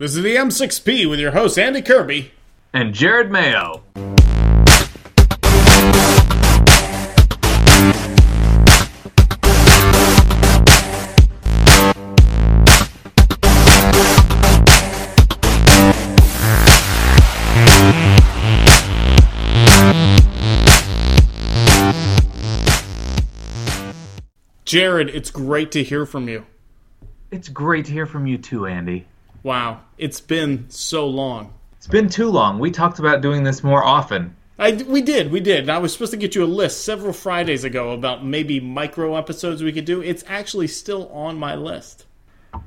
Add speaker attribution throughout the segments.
Speaker 1: This is the M6P with your host, Andy Kirby.
Speaker 2: And Jared Mayo.
Speaker 1: Jared, it's great to hear from you.
Speaker 2: It's great to hear from you too, Andy.
Speaker 1: Wow, it's been so long.
Speaker 2: It's been too long. We talked about doing this more often.
Speaker 1: I, we did, we did. I was supposed to get you a list several Fridays ago about maybe micro episodes we could do. It's actually still on my list.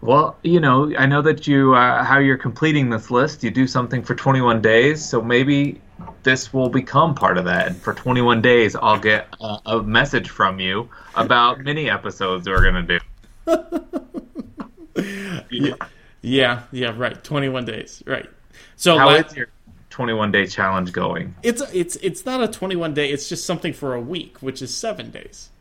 Speaker 2: Well, you know, I know that you uh, how you're completing this list. You do something for 21 days, so maybe this will become part of that. And for 21 days, I'll get a, a message from you about mini episodes we're gonna
Speaker 1: do. yeah. Yeah, yeah, right. 21 days, right. So
Speaker 2: how is your 21 day challenge going?
Speaker 1: It's it's it's not a 21 day. It's just something for a week, which is seven days.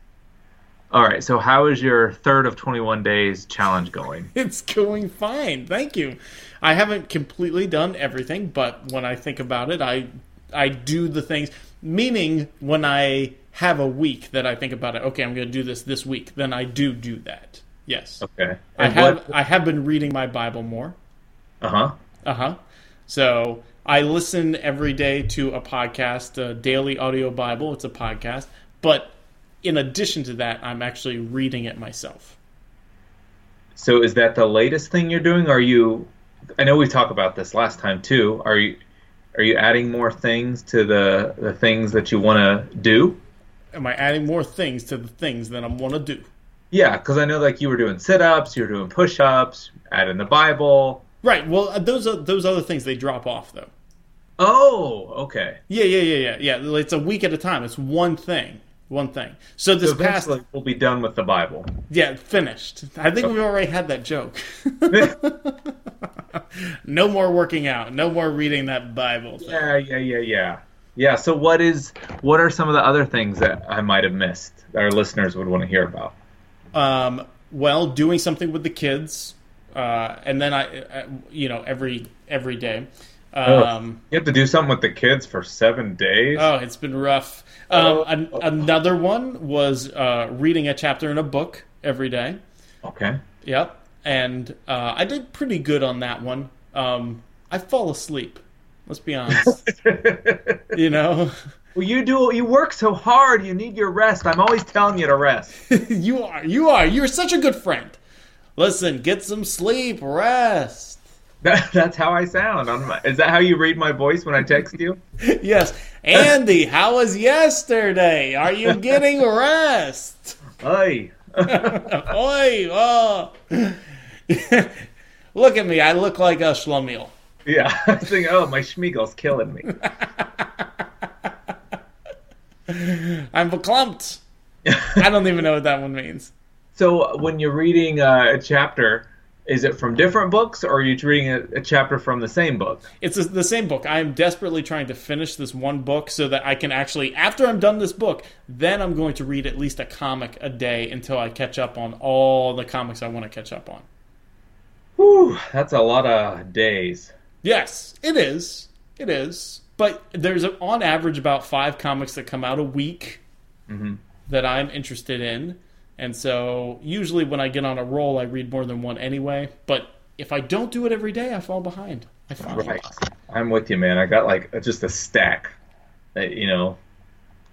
Speaker 2: All right. So, how is your third of 21 days challenge going?
Speaker 1: It's going fine. Thank you. I haven't completely done everything, but when I think about it, I I do the things. Meaning, when I have a week that I think about it, okay, I'm going to do this this week, then I do do that. Yes.
Speaker 2: Okay.
Speaker 1: And I have what... I have been reading my Bible more.
Speaker 2: Uh huh.
Speaker 1: Uh huh. So I listen every day to a podcast, a daily audio Bible. It's a podcast, but in addition to that, I'm actually reading it myself.
Speaker 2: So is that the latest thing you're doing? Are you? I know we talked about this last time too. Are you? Are you adding more things to the the things that you want to do?
Speaker 1: Am I adding more things to the things that I want to do?
Speaker 2: Yeah, because I know like you were doing sit ups, you were doing push ups, adding the Bible.
Speaker 1: Right. Well, uh, those are, those other things they drop off though.
Speaker 2: Oh, okay.
Speaker 1: Yeah, yeah, yeah, yeah, yeah. It's a week at a time. It's one thing one thing. So this so past
Speaker 2: we'll be done with the Bible.
Speaker 1: Yeah, finished. I think okay. we already had that joke. no more working out. No more reading that Bible.
Speaker 2: Thing. Yeah, yeah, yeah, yeah. Yeah. So what is what are some of the other things that I might have missed that our listeners would want to hear about?
Speaker 1: Um, well, doing something with the kids, uh, and then I, uh, you know, every every day.
Speaker 2: Oh, um, you have to do something with the kids for seven days.
Speaker 1: Oh, it's been rough. Um, oh. an, another one was uh, reading a chapter in a book every day.
Speaker 2: Okay.
Speaker 1: Yep, and uh, I did pretty good on that one. Um, I fall asleep. Let's be honest. you know.
Speaker 2: Well, you do. You work so hard. You need your rest. I'm always telling you to rest.
Speaker 1: you are. You are. You're such a good friend. Listen, get some sleep. Rest.
Speaker 2: That, that's how I sound. My, is that how you read my voice when I text you?
Speaker 1: yes. Andy, how was yesterday? Are you getting rest?
Speaker 2: Oi.
Speaker 1: Oi. Oh. look at me. I look like a schlemiel.
Speaker 2: Yeah. I thinking, oh, my schmiegel's killing me.
Speaker 1: I'm verklempt. I don't even know what that one means.
Speaker 2: So when you're reading uh, a chapter, is it from different books or are you reading a, a chapter from the same book?
Speaker 1: It's a, the same book. I am desperately trying to finish this one book so that i can actually after i'm done this book then i'm going to read at least a comic a day until i catch up on all the comics i want to catch up on.
Speaker 2: Whew, that's a lot of days.
Speaker 1: Yes it is. It is but there's a, on average about five comics that come out a week
Speaker 2: mm-hmm.
Speaker 1: that i'm interested in and so usually when I get on a roll, I read more than one anyway. But if I don't do it every day, I fall behind. I fall
Speaker 2: right. Behind. I'm with you, man. I got like just a stack. That, you know,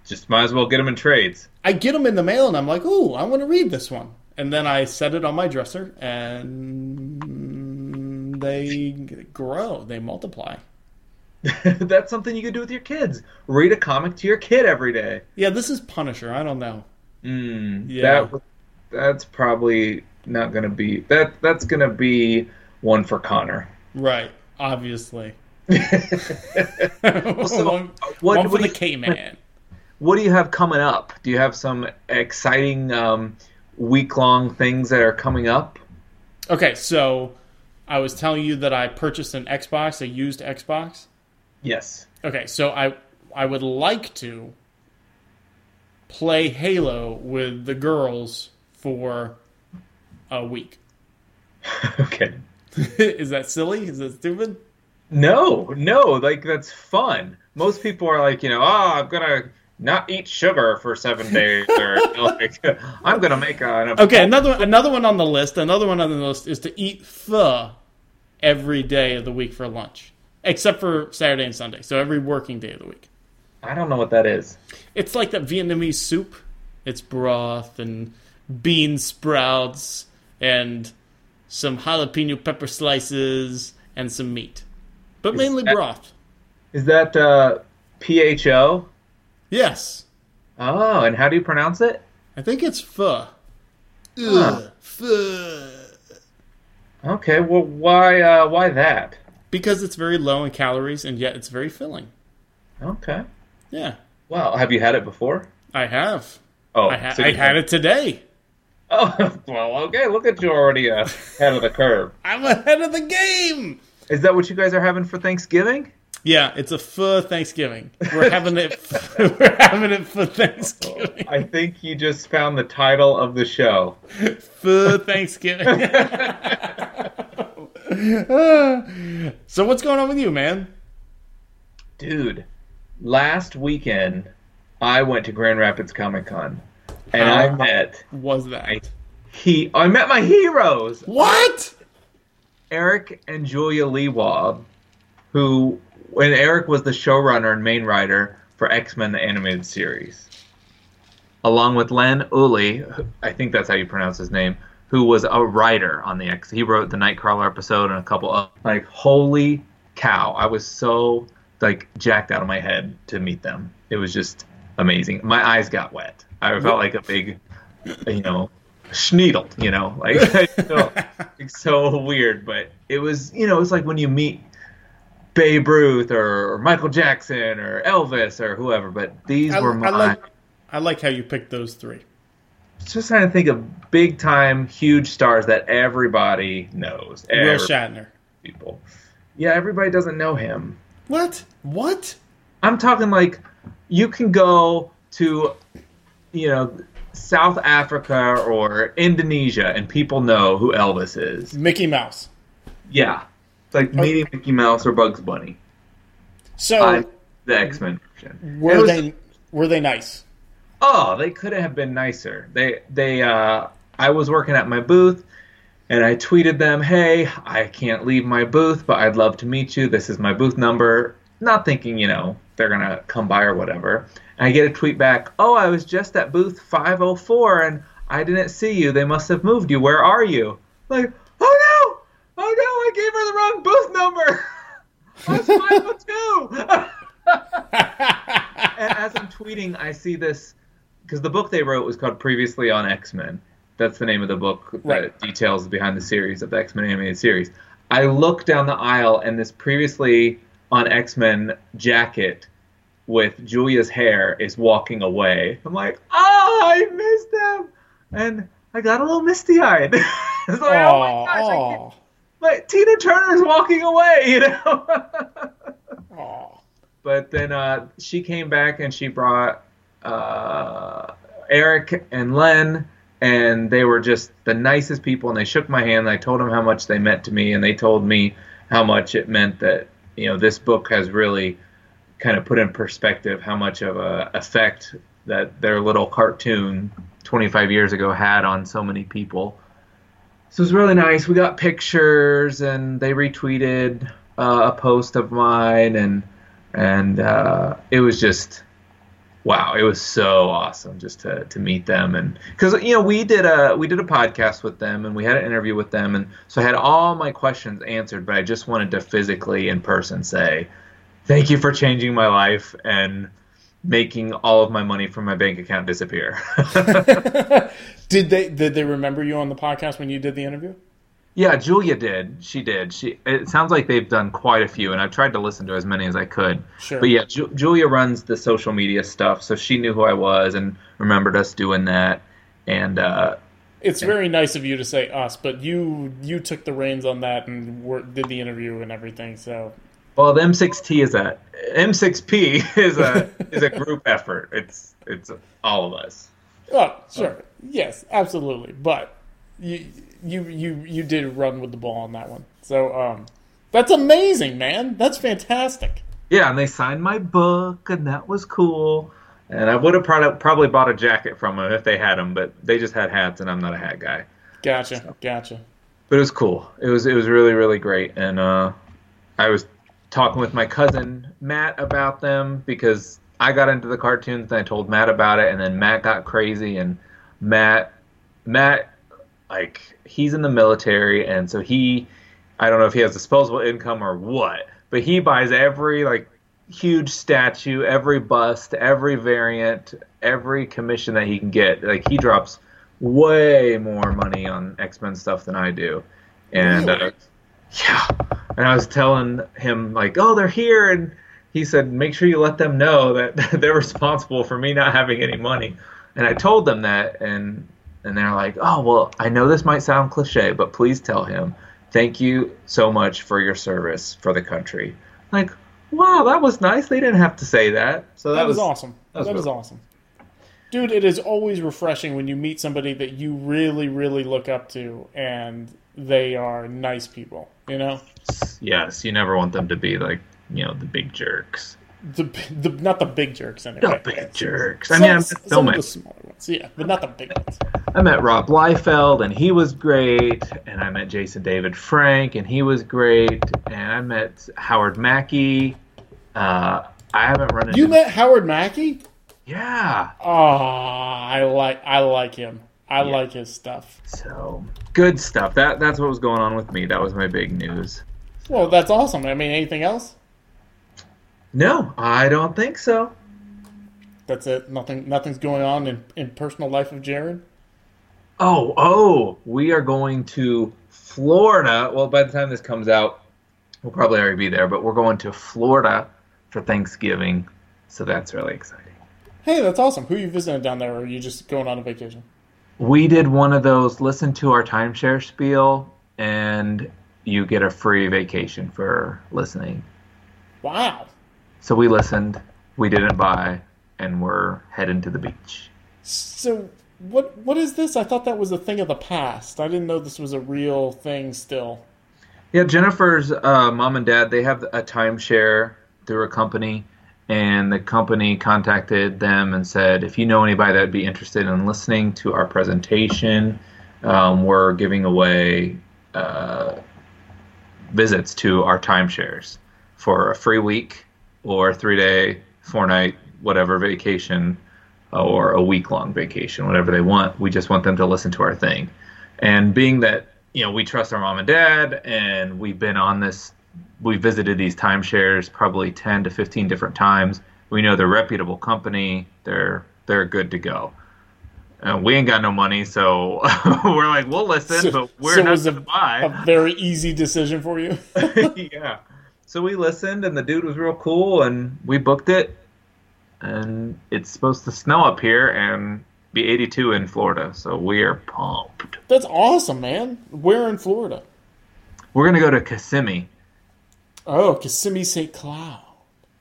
Speaker 2: just might as well get them in trades.
Speaker 1: I get them in the mail, and I'm like, "Ooh, I want to read this one." And then I set it on my dresser, and they grow. They multiply.
Speaker 2: That's something you could do with your kids. Read a comic to your kid every day.
Speaker 1: Yeah, this is Punisher. I don't know.
Speaker 2: Mm, yeah. That, that's probably not going to be that. That's going to be one for Connor.
Speaker 1: Right. Obviously. so, one, what, one for what the K man.
Speaker 2: What do you have coming up? Do you have some exciting um, week long things that are coming up?
Speaker 1: Okay, so I was telling you that I purchased an Xbox, a used Xbox.
Speaker 2: Yes.
Speaker 1: Okay, so I I would like to play Halo with the girls for a week.
Speaker 2: okay.
Speaker 1: Is that silly? Is that stupid?
Speaker 2: No, no, like that's fun. Most people are like, you know, oh, I'm gonna not eat sugar for seven days, or like, I'm gonna make a.
Speaker 1: Okay, another another one on the list. Another one on the list is to eat pho every day of the week for lunch, except for Saturday and Sunday. So every working day of the week.
Speaker 2: I don't know what that is.
Speaker 1: It's like that Vietnamese soup. It's broth and bean sprouts and some jalapeno pepper slices and some meat, but mainly
Speaker 2: that-
Speaker 1: broth.
Speaker 2: Is that uh, PHO?
Speaker 1: Yes,
Speaker 2: Oh, and how do you pronounce it?
Speaker 1: I think it's pho.
Speaker 2: Huh.
Speaker 1: Pho.
Speaker 2: Okay, well, why, uh, why that?
Speaker 1: Because it's very low in calories and yet it's very filling.
Speaker 2: Okay.
Speaker 1: Yeah,
Speaker 2: Well, have you had it before?
Speaker 1: I have.
Speaker 2: Oh,
Speaker 1: I, ha-
Speaker 2: so
Speaker 1: I had it today.
Speaker 2: Oh, well, okay. Look at you already uh, ahead of the curve.
Speaker 1: I'm ahead of the game.
Speaker 2: Is that what you guys are having for Thanksgiving?
Speaker 1: Yeah, it's a for Thanksgiving. We're having it. we're having it for Thanksgiving.
Speaker 2: I think you just found the title of the show.
Speaker 1: For Thanksgiving. so what's going on with you, man?
Speaker 2: Dude, last weekend I went to Grand Rapids Comic Con and
Speaker 1: How-
Speaker 2: I met
Speaker 1: Was that
Speaker 2: he I met my heroes,
Speaker 1: what?
Speaker 2: Eric and Julia Lewald, who when Eric was the showrunner and main writer for X-Men the animated series. Along with Len Uhley, I think that's how you pronounce his name, who was a writer on the X. He wrote the Nightcrawler episode and a couple of like holy cow. I was so like jacked out of my head to meet them. It was just amazing. My eyes got wet. I felt like a big you know, schneedled, you know, like so, it's so weird, but it was, you know, it's like when you meet Babe Ruth or, Michael Jackson or Elvis or whoever, but these
Speaker 1: I,
Speaker 2: were my.
Speaker 1: I like. I like how you picked those three.
Speaker 2: Just trying to think of big time, huge stars that everybody knows.
Speaker 1: Will
Speaker 2: Every-
Speaker 1: Shatner.
Speaker 2: people. Yeah, everybody doesn't know him.
Speaker 1: What? What?
Speaker 2: I'm talking like you can go to, you know, South Africa or Indonesia and people know who Elvis is.
Speaker 1: Mickey Mouse.
Speaker 2: Yeah. It's like meeting Mickey Mouse or Bugs Bunny.
Speaker 1: So
Speaker 2: I'm the X Men version.
Speaker 1: Were
Speaker 2: was-
Speaker 1: they were they nice?
Speaker 2: Oh, they could have been nicer. They they uh I was working at my booth and I tweeted them, "Hey, I can't leave my booth, but I'd love to meet you. This is my booth number." Not thinking, you know, they're going to come by or whatever. And I get a tweet back, "Oh, I was just at booth 504 and I didn't see you. They must have moved you. Where are you?" Like, "Oh no. Oh no, I gave her the wrong booth number." I was 502. and as I'm tweeting, I see this because the book they wrote was called Previously on X Men. That's the name of the book that
Speaker 1: Right.
Speaker 2: details behind the series of the X Men animated series. I look down the aisle, and this Previously on X Men jacket with Julia's hair is walking away. I'm like, oh, I missed them, and I got a little misty eyed. it's like, oh my gosh, I
Speaker 1: aw,
Speaker 2: can't- like Tina Turner's walking away, you know. but then uh, she came back and she brought uh, Eric and Len, and they were just the nicest people. And they shook my hand. And I told them how much they meant to me, and they told me how much it meant that you know this book has really kind of put in perspective how much of a effect that their little cartoon 25 years ago had on so many people. So it was really nice. We got pictures, and they retweeted uh, a post of mine, and and uh, it was just wow it was so awesome just to, to meet them. And because you know we did a we did a podcast with them and we had an interview with them. And so i had all my questions answered but i just wanted to physically in person say thank you for changing my life and making all of my money from my bank account disappear.
Speaker 1: Did they did they remember you on the podcast when you did the interview?
Speaker 2: Yeah, Julia did. She did. She. It sounds like they've done quite a few, and I've tried to listen to as many as I could.
Speaker 1: Sure.
Speaker 2: But yeah, Ju- Julia runs the social media stuff, so she knew who I was and remembered us doing that. And uh,
Speaker 1: It's very nice of you to say us, but you you took the reins on that and were, did the interview and everything. So
Speaker 2: well, the M6T is a M6P is a is a group effort. It's it's all of us.
Speaker 1: Oh, sure. Yes, absolutely. But you you you you did run with the ball on that one. So um, that's amazing, man. That's fantastic.
Speaker 2: Yeah, and they signed my book, and that was cool. And I would have probably bought a jacket from them if they had them, but they just had hats, and I'm not a hat guy.
Speaker 1: Gotcha, gotcha.
Speaker 2: But it was cool. It was it was really really great, and uh, I was talking with my cousin Matt about them because I got into the cartoons and I told Matt about it, and then Matt got crazy, and Matt Matt like he's in the military, and so he I don't know if he has disposable income or what, but he buys every like huge statue, every bust, every variant, every commission that he can get. Like he drops way more money on X Men stuff than I do, and uh, yeah. And I was telling him like, oh, they're here, and he said, make sure you let them know that they're responsible for me not having any money. And I told them that, and and they're like, oh, well, I know this might sound cliche, but please tell him, thank you so much for your service for the country. Like, wow, that was nice. They didn't have to say that. So that,
Speaker 1: That was
Speaker 2: was
Speaker 1: awesome.
Speaker 2: that was
Speaker 1: that is
Speaker 2: really-
Speaker 1: awesome. Dude, it is always refreshing when you meet somebody that you really, really look up to and they are nice people, you know?
Speaker 2: Yes, you never want them to be like, you know, the big jerks.
Speaker 1: The, the not the big jerks anyway.
Speaker 2: The big jerks. I mean,
Speaker 1: some
Speaker 2: so
Speaker 1: of the smaller ones, yeah, but not the big ones.
Speaker 2: I met Rob Liefeld, and he was great. And I met Jason David Frank, and he was great. And I met Howard Mackie. Uh, I haven't run into.
Speaker 1: You met Howard Mackie?
Speaker 2: Yeah.
Speaker 1: Oh, I like I like him. I like his stuff.
Speaker 2: So good stuff. That that's what was going on with me. That was my big news.
Speaker 1: Well, that's awesome. I mean, anything else?
Speaker 2: No, I don't think so.
Speaker 1: That's it. Nothing. Nothing's going on in, in personal life of Jared.
Speaker 2: Oh, oh, we are going to Florida. Well, by the time this comes out, we'll probably already be there, but we're going to Florida for Thanksgiving. So that's really exciting.
Speaker 1: Hey, that's awesome. Who you visiting down there, or are you just going on a vacation?
Speaker 2: We did one of those listen to our timeshare spiel, and you get a free vacation for listening.
Speaker 1: Wow.
Speaker 2: So we listened, we didn't buy, and we're heading to the beach.
Speaker 1: So what what is this? I thought that was a thing of the past. I didn't know this was a real thing still.
Speaker 2: Yeah, Jennifer's uh, mom and dad they have a timeshare through a company, and the company contacted them and said, if you know anybody that would be interested in listening to our presentation, um, we're giving away uh, visits to our timeshares for a free week or three day, four night, whatever vacation, uh, or a week long vacation, whatever they want. We just want them to listen to our thing. And being that you know we trust our mom and dad, and we've been on this, we visited these timeshares probably ten to fifteen different times. We know they're a reputable company. They're they're good to go. And we ain't got no money, so we're like, we'll listen, but we're
Speaker 1: so it
Speaker 2: not going to
Speaker 1: a,
Speaker 2: buy.
Speaker 1: a very easy decision for you.
Speaker 2: yeah. So we listened, and the dude was real cool, and we booked it. And it's supposed to snow up here and be 82 in Florida, so we are pumped.
Speaker 1: That's awesome, man. Where in Florida?
Speaker 2: We're gonna go to Kissimmee.
Speaker 1: Oh, Kissimmee St. Cloud.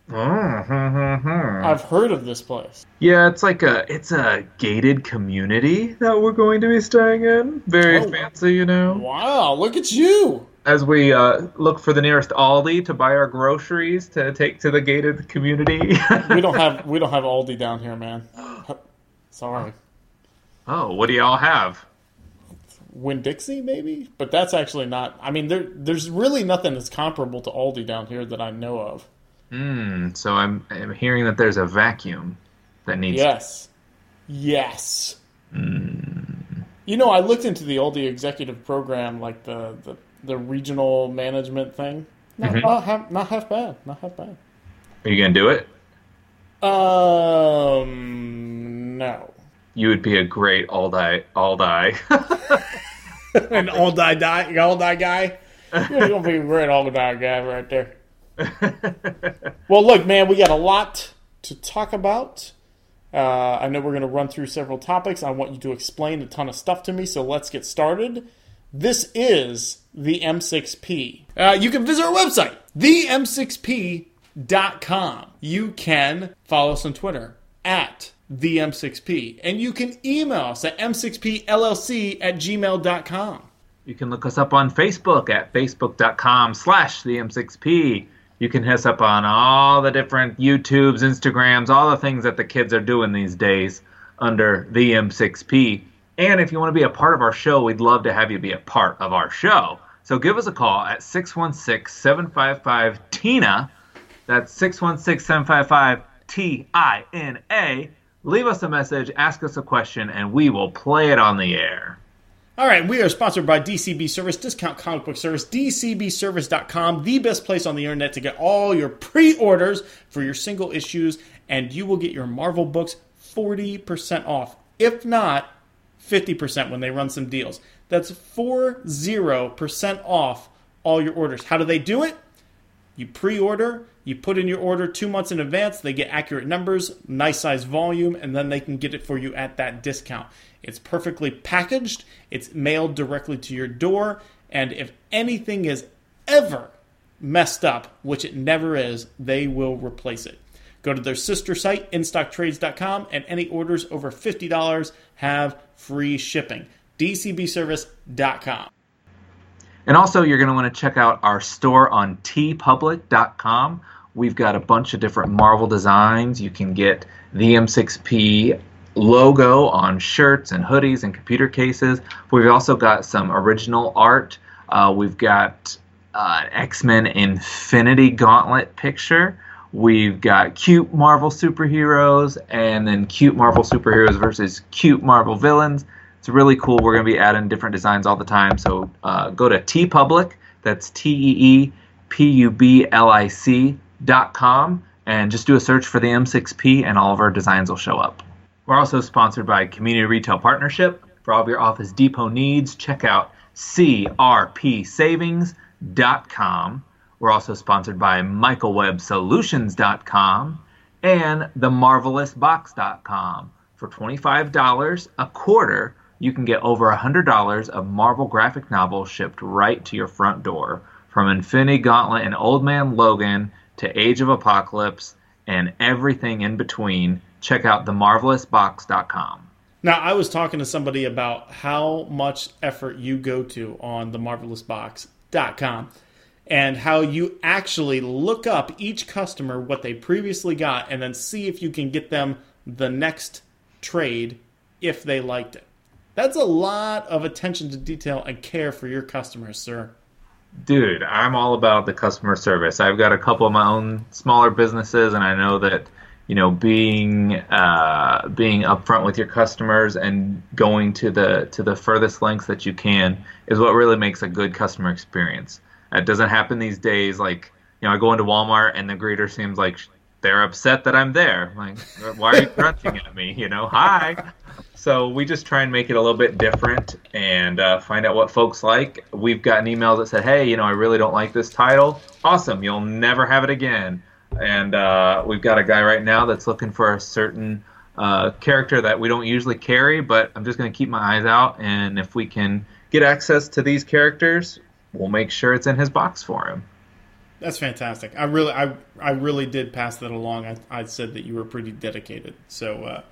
Speaker 2: Mm-hmm.
Speaker 1: I've heard of this place.
Speaker 2: Yeah, it's like a it's a gated community that we're going to be staying in. Very
Speaker 1: Oh.
Speaker 2: fancy, you know.
Speaker 1: Wow, look at you.
Speaker 2: As we uh, look for the nearest Aldi to buy our groceries to take to the gated community.
Speaker 1: We don't have we don't have Aldi down here, man. Sorry.
Speaker 2: oh, what do y'all have?
Speaker 1: Winn Dixie, maybe, but that's actually not. I mean, there there's really nothing that's comparable to Aldi down here that I know of.
Speaker 2: Hmm. So I'm, I'm hearing that there's a vacuum that needs.
Speaker 1: Yes, yes. You know, I looked into the Aldi executive program, like the the, the regional management thing. Not, not, half, not half bad. Not half bad.
Speaker 2: Are you gonna do it?
Speaker 1: Um, no.
Speaker 2: You would be a great all die all die.
Speaker 1: An all die die all die guy. You're gonna be a great all die guy right there. Well, look, man, we got a lot to talk about. Uh, I know we're going to run through several topics. I want you to explain a ton of stuff to me, so let's get started. This is the M6P. Uh, you can visit our website, theM6P.com. You can follow us on Twitter at the M6P. And you can email us at m6pllc at gmail.com.
Speaker 2: You can look us up on Facebook at facebook.com slash the M6P. You can hit us up on all the different YouTubes, Instagrams, all the things that the kids are doing these days under the M6P. And if you want to be a part of our show, we'd love to have you be a part of our show. So give us a call at 616 755 TINA. That's 616 755 T I N A. Leave us a message, ask us a question, and we will play it on the air.
Speaker 1: All right, we are sponsored by DCB Service, Discount Comic Book Service, DCBService.com, the best place on the internet to get all your pre orders for your single issues, and you will get your Marvel books 40% off. If not, 50% when they run some deals. That's 40% off all your orders. How do they do it? You pre order, you put in your order two months in advance, they get accurate numbers, nice size volume, and then they can get it for you at that discount. It's perfectly packaged, it's mailed directly to your door, and if anything is ever messed up, which it never is, they will replace it. Go to their sister site, instocktrades.com, and any orders over $50 have free shipping. DCBService.com.
Speaker 2: And also, you're going to want to check out our store on teepublic.com. We've got a bunch of different Marvel designs. You can get the M6P logo on shirts and hoodies and computer cases. We've also got some original art. Uh, we've got uh, X Men Infinity Gauntlet picture. We've got cute Marvel superheroes, and then cute Marvel superheroes versus cute Marvel villains. It's really cool. We're going to be adding different designs all the time. So uh, go to TeePublic. that's T E E P U B L I C dot com, and just do a search for the M6P, and all of our designs will show up. We're also sponsored by Community Retail Partnership. For all of your Office Depot needs, check out crpsavings.com. We're also sponsored by MichaelWebSolutions.com and TheMarvelousBox.com. For $25 a quarter, you can get over $100 of Marvel graphic novels shipped right to your front door. From Infinity Gauntlet and Old Man Logan to Age of Apocalypse and everything in between, check out themarvelousbox.com.
Speaker 1: Now, I was talking to somebody about how much effort you go to on themarvelousbox.com and how you actually look up each customer what they previously got and then see if you can get them the next trade if they liked it. That's a lot of attention to detail and care for your customers, sir.
Speaker 2: Dude, I'm all about the customer service. I've got a couple of my own smaller businesses, and I know that you know being uh, being upfront with your customers and going to the to the furthest lengths that you can is what really makes a good customer experience. It doesn't happen these days. Like you know, I go into Walmart and the greeter seems like they're upset that I'm there. Like, why are you grunting at me? You know, hi. So we just try and make it a little bit different and uh, find out what folks like. We've gotten emails that said, "Hey, you know, I really don't like this title. Awesome, you'll never have it again." And uh, we've got a guy right now that's looking for a certain uh, character that we don't usually carry, but I'm just going to keep my eyes out, and if we can get access to these characters, we'll make sure it's in his box for him.
Speaker 1: That's fantastic. I really, I, I really did pass that along. I, I said that you were pretty dedicated. So, uh,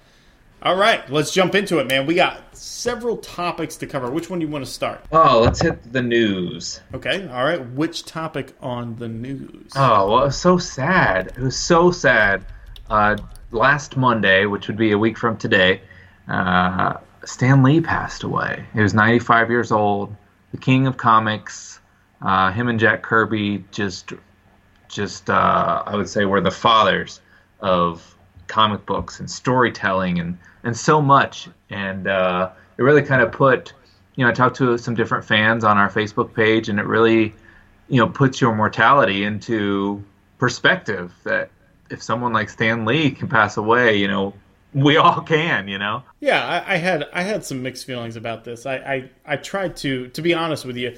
Speaker 1: all right, let's jump into it, man. We got several topics to cover. Which one do you want to start?
Speaker 2: Oh, let's hit the news.
Speaker 1: Okay, all right. Which topic on the news?
Speaker 2: Oh, well, it was so sad. It was so sad. Uh, last Monday, which would be a week from today, uh, Stan Lee passed away. He was 95 years old, the king of comics. Uh, him and Jack Kirby just, just uh, I would say, were the fathers of comic books and storytelling and and so much. And uh, it really kind of put, you know, I talked to some different fans on our Facebook page, and it really, you know, puts your mortality into perspective. That if someone like Stan Lee can pass away, you know, we all can, you know.
Speaker 1: Yeah, I, I had I had some mixed feelings about this. I, I I tried to to be honest with you.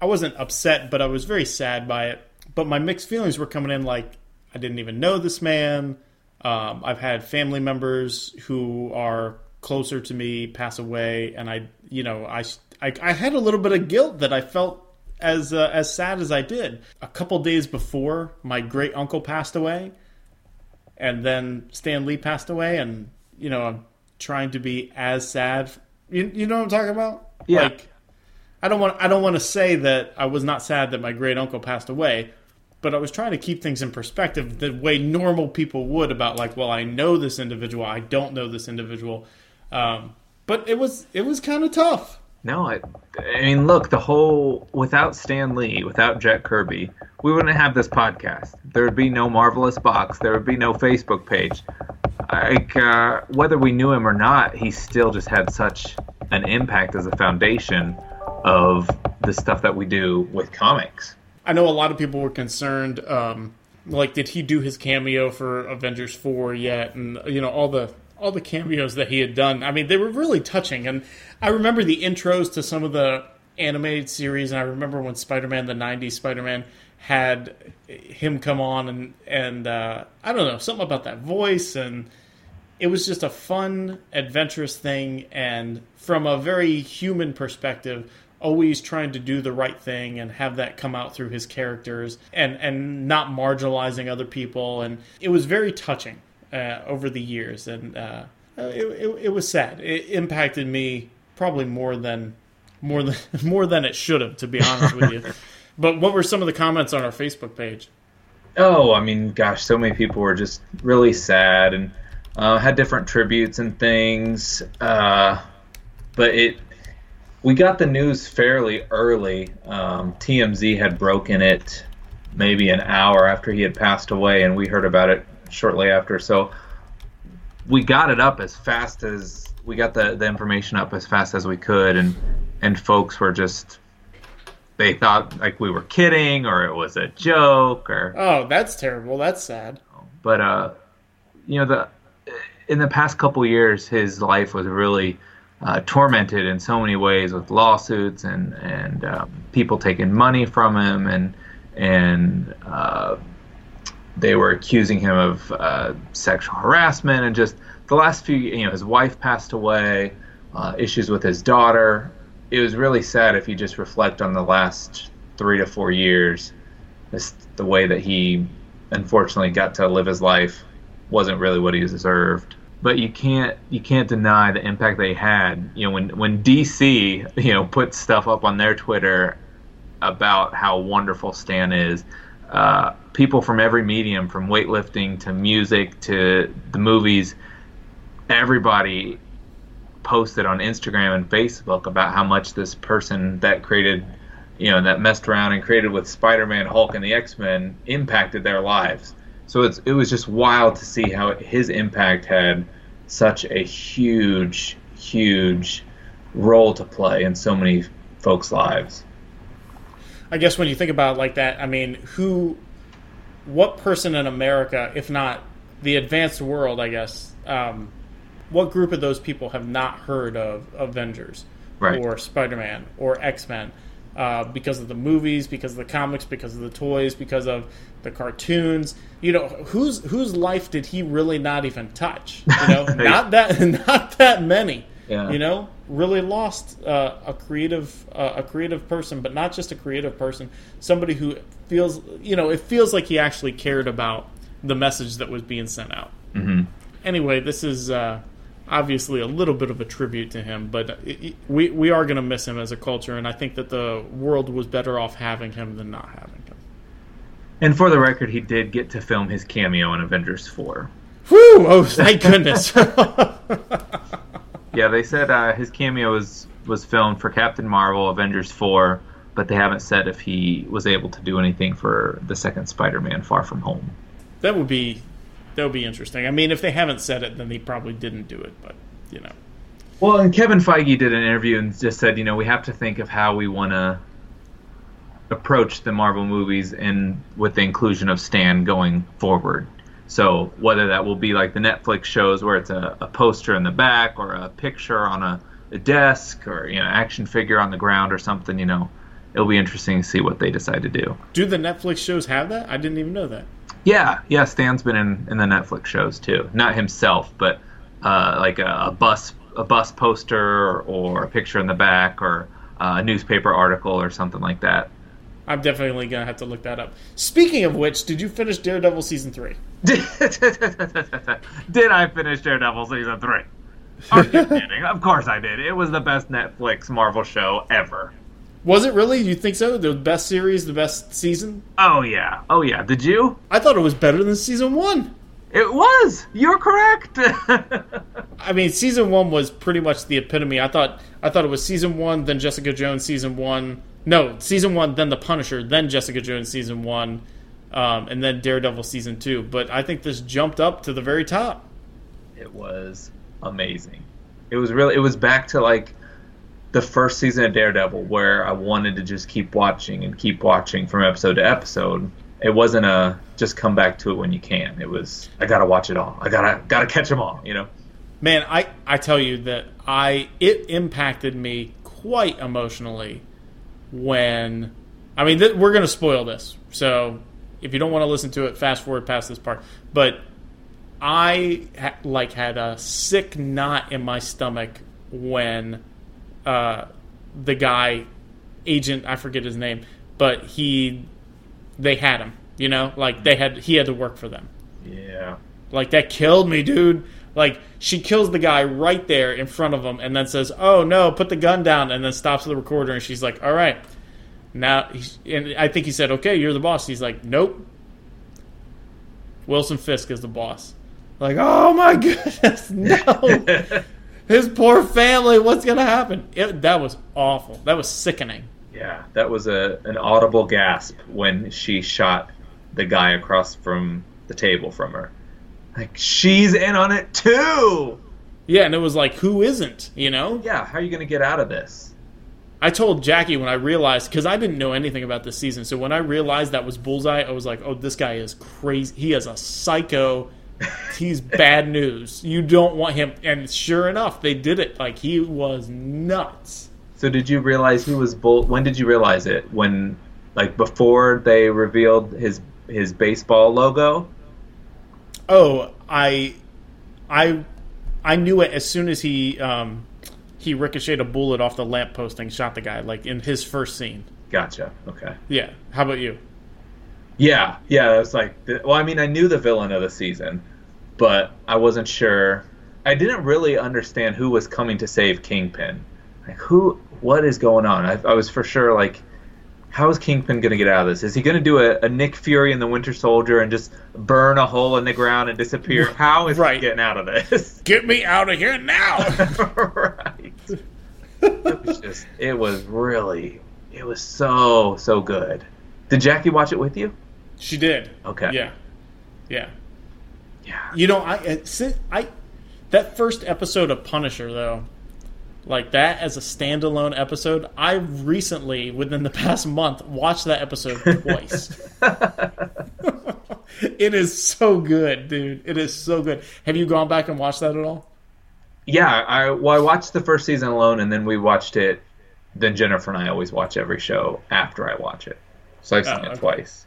Speaker 1: I wasn't upset, but I was very sad by it. But my mixed feelings were coming in like I didn't even know this man. Um, I've had family members who are closer to me pass away, and I, you know, I, I, I had a little bit of guilt that I felt as uh, as sad as I did. A couple days before, my great uncle passed away, and then Stan Lee passed away, and you know, I'm trying to be as sad. You, you know what I'm talking about?
Speaker 2: Yeah.
Speaker 1: Like, I don't want I don't want to say that I was not sad that my great uncle passed away, but I was trying to keep things in perspective the way normal people would about like, well, I know this individual, I don't know this individual, um, but it was it was kind of tough.
Speaker 2: No, I, I mean, look, the whole without Stan Lee, without Jack Kirby, we wouldn't have this podcast. There would be no Marvelous Box. There would be no Facebook page. Like uh, whether we knew him or not, he still just had such an impact as a foundation of the stuff that we do with comics.
Speaker 1: I know a lot of people were concerned. Um, like, did he do his cameo for Avengers four yet? And you know all the all the cameos that he had done. I mean, they were really touching. And I remember the intros to some of the animated series. And I remember when Spider Man, the '90s Spider Man, had him come on and and uh, I don't know something about that voice and it was just a fun, adventurous thing. And from a very human perspective, always trying to do the right thing and have that come out through his characters and and not marginalizing other people and it was very touching uh, over the years and uh, it, it, it, was sad. It impacted me probably more than more than more than it should have to be honest with you. But what were some of the comments on our facebook page?
Speaker 2: Oh i mean gosh so many people were just really sad and uh, had different tributes and things uh, but it we got the news fairly early. Um, TMZ had broken it maybe an hour after he had passed away, and we heard about it shortly after. So we got it up as fast as we got the, the information up as fast as we could, and and folks were just they thought like we were kidding or it was a joke or
Speaker 1: oh that's terrible that's sad
Speaker 2: but uh you know the in the past couple years his life was really uh, tormented in so many ways with lawsuits and and um, people taking money from him and and uh, they were accusing him of uh, sexual harassment and just the last few you know his wife passed away uh, issues with his daughter. It was really sad if you just reflect on the last three to four years. The way that he unfortunately got to live his life wasn't really what he deserved. But you can't you can't deny the impact they had. You know, when when DC you know put stuff up on their Twitter about how wonderful Stan is, uh, people from every medium, from weightlifting to music to the movies, everybody posted on Instagram and Facebook about how much this person that created, you know, that messed around and created with Spider-Man, Hulk, and the X-Men impacted their lives. So it's it was just wild to see how his impact had such a huge, huge role to play in so many folks' lives.
Speaker 1: I guess when you think about like that, I mean, who, what person in America, if not the advanced world, I guess, um, what group of those people have not heard of Avengers
Speaker 2: right.
Speaker 1: or Spider Man or X Men? Uh, because of the movies, because of the comics, because of the toys, because of the cartoons. You know, whose whose life did he really not even touch? You know, not that not that many.
Speaker 2: Yeah.
Speaker 1: You know, really lost uh, a creative uh, a creative person, but not just a creative person. Somebody who feels you know it feels like he actually cared about the message that was being sent out.
Speaker 2: Mm-hmm.
Speaker 1: Anyway, this is uh, obviously a little bit of a tribute to him, but it, it, we we are going to miss him as a culture, and I think that the world was better off having him than not having him.
Speaker 2: And for the record, he did get to film his cameo in Avengers Four.
Speaker 1: Whew! Oh, thank goodness.
Speaker 2: yeah, they said uh, his cameo was was filmed for Captain Marvel, Avengers Four, but they haven't said if he was able to do anything for the second Spider-Man, Far From Home.
Speaker 1: That would be that would be interesting. I mean, if they haven't said it, then they probably didn't do it. But you know.
Speaker 2: Well, and Kevin Feige did an interview and just said, you know, we have to think of how we want to approach the Marvel movies and with the inclusion of Stan going forward. So whether that will be like the Netflix shows where it's a, a poster in the back or a picture on a, a desk or you know action figure on the ground or something, you know, it'll be interesting to see what they decide to do.
Speaker 1: Do the Netflix shows have that? I didn't even know that.
Speaker 2: Yeah, yeah. Stan's been in, in the Netflix shows too. Not himself, but uh, like a, a, bus a bus poster or a picture in the back or a newspaper article or something like that.
Speaker 1: I'm definitely gonna have to look that up. Speaking of which, did you finish Daredevil season three?
Speaker 2: Did I finish Daredevil season three? Are you kidding? Of course I did. It was the best Netflix Marvel show ever.
Speaker 1: Was it really? You think so? The best series, the best season?
Speaker 2: Oh yeah, oh yeah. Did you?
Speaker 1: I thought it was better than season one.
Speaker 2: It was. You're correct.
Speaker 1: I mean, season one was pretty much the epitome. I thought I thought it was season one, then Jessica Jones season one. No, season one, then The Punisher, then Jessica Jones season one, um, and then Daredevil season two. But I think this jumped up to the very top.
Speaker 2: it was amazing. It was really. It was back to like the first season of Daredevil, where I wanted to just keep watching and keep watching from episode to episode. It wasn't a just come back to it when you can. It was I gotta watch it all. I gotta gotta catch them all. You know.
Speaker 1: Man, I, I tell you that I it impacted me quite emotionally when I mean th- we're going to spoil this. So if you don't want to listen to it fast forward past this part. But I ha- like had a sick knot in my stomach when uh, the guy agent I forget his name, but he they had him, you know? Like they had he had to work for them.
Speaker 2: Yeah.
Speaker 1: Like that killed me, dude. Like she kills the guy right there in front of him, and then says, "Oh no, put the gun down," and then stops the recorder, and she's like, "All right." Now, and I think he said, "Okay, you're the boss." He's like, "Nope." Wilson Fisk is the boss. Like, oh my goodness, no! His poor family. What's gonna happen? It, that was awful. That was sickening.
Speaker 2: Yeah, that was a an audible gasp when she shot the guy across from the table from her. Like she's in on it too.
Speaker 1: Yeah, and it was like, who isn't? You know?
Speaker 2: Yeah, how are you gonna get out of this?
Speaker 1: I told Jackie when I realized because I didn't know anything about this season. So when I realized that was Bullseye, I was like, "Oh, this guy is crazy. He is a psycho. He's bad news. You don't want him." And sure enough, they did it. Like he was nuts.
Speaker 2: So did you realize he was bull? When did you realize it? When, like, before they revealed his his baseball logo?
Speaker 1: Oh, I, I, I knew it as soon as he um, he ricocheted a bullet off the lamppost and shot the guy. Like in his first scene.
Speaker 2: Gotcha. Okay.
Speaker 1: Yeah. How about you?
Speaker 2: Yeah, yeah. It was like, well, I mean, I knew the villain of the season, but I wasn't sure. I didn't really understand who was coming to save Kingpin. Like, who? What is going on? I, I was for sure like, how is Kingpin going to get out of this? Is he going to do a, a Nick Fury in the Winter Soldier and just burn a hole in the ground and disappear? How is
Speaker 1: Right.
Speaker 2: he getting out of this?
Speaker 1: Get me out of here now.
Speaker 2: right. It was just. It was really. It was so so good. Did Jackie watch it with you?
Speaker 1: she did.
Speaker 2: Okay.
Speaker 1: Yeah. Yeah.
Speaker 2: Yeah.
Speaker 1: You know, I uh, it- I that first episode of Punisher though, like that as a standalone episode, I recently within the past month watched that episode twice. it is so good, dude. It is so good. Have you gone back and watched that at all?
Speaker 2: Yeah, I well, I watched the first season alone, and then we watched it. Then Jennifer and I always watch every show after I watch it, so I've seen
Speaker 1: Oh,
Speaker 2: it
Speaker 1: okay.
Speaker 2: twice.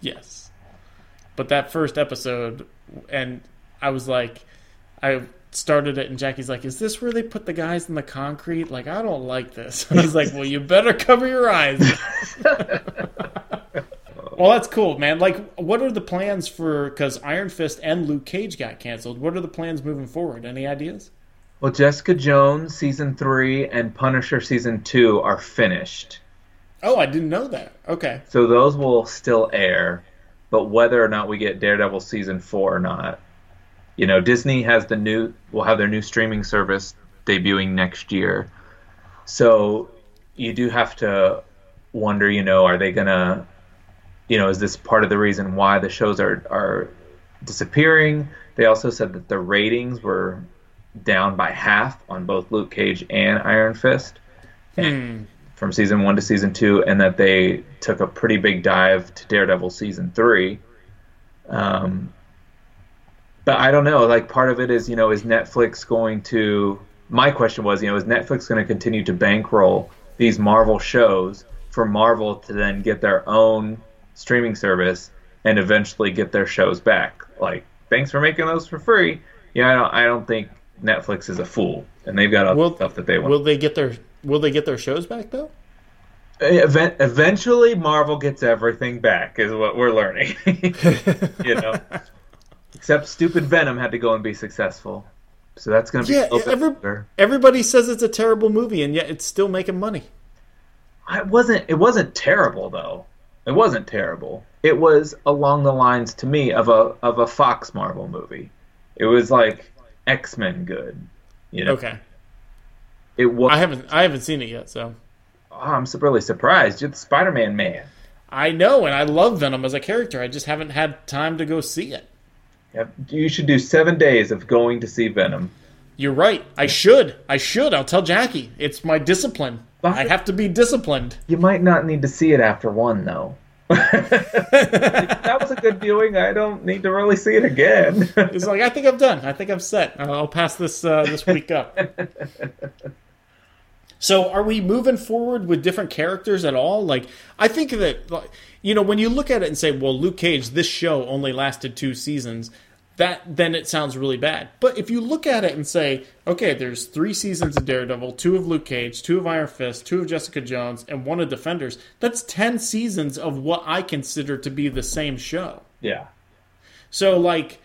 Speaker 1: Yes. But that first episode, and I was like, I started it, and Jackie's like, "Is this where they put the guys in the concrete?" Like, I don't like this. I was like, "Well, you better cover your eyes." well, that's cool, man. Like, what are the plans for? Because Iron Fist and Luke Cage got canceled. What are the plans moving forward? Any ideas?
Speaker 2: Well, Jessica Jones season three and Punisher season two are finished,
Speaker 1: Oh, I didn't know that. Okay.
Speaker 2: so those will still air. But whether or not we get Daredevil season four or not, you know, Disney has the new will have their new streaming service debuting next year. So you do have to wonder, you know, are they gonna, you know, is this part of the reason why the shows are are disappearing? They also said that the ratings were down by half on both Luke Cage and Iron Fist
Speaker 1: Hmm.
Speaker 2: from season one to season two, and that they took a pretty big dive to Daredevil season three. Um, but I don't know. Like part of it is, you know, is Netflix going to? My question was, you know, is Netflix going to continue to bankroll these Marvel shows for Marvel to then get their own streaming service and eventually get their shows back? Like, thanks for making those for free. Yeah, I don't. I don't think Netflix is a fool, and they've got other
Speaker 1: Will-
Speaker 2: stuff that they want.
Speaker 1: Will they get their Will they get their shows back though?
Speaker 2: Event, eventually, Marvel gets everything back, is what we're learning. you know, except stupid Venom had to go and be successful, so that's going to be
Speaker 1: Yeah,
Speaker 2: a little bit
Speaker 1: every- Everybody says it's a terrible movie, and yet it's still making money.
Speaker 2: It wasn't. It wasn't terrible though. It wasn't terrible. It was along the lines to me of a of a Fox Marvel movie. It was like X Men good. You know,
Speaker 1: Okay,
Speaker 2: it was.
Speaker 1: I haven't I haven't seen it yet, so
Speaker 2: oh, I'm really surprised. You're the Spider Man man.
Speaker 1: I know, and I love Venom as a character. I just haven't had time to go see it.
Speaker 2: Yep. You should do seven days of going to see Venom.
Speaker 1: You're right. I should. I should. I'll tell Jackie. It's my discipline.
Speaker 2: But-
Speaker 1: I have to be disciplined.
Speaker 2: You might not need to see it after one though. that was a good viewing. I don't need to really see it again.
Speaker 1: It's like I think I'm done. I think I'm set. I'll pass this uh, this week up. So, are we moving forward with different characters at all? Like, I think that like, you know when you look at it and say, "Well, Luke Cage, this show only lasted two seasons," that then it sounds really bad. But if you look at it and say, "Okay, there's three seasons of Daredevil, two of Luke Cage, two of Iron Fist, two of Jessica Jones, and one of Defenders," that's ten seasons of what I consider to be the same show.
Speaker 2: yeah.
Speaker 1: So, like,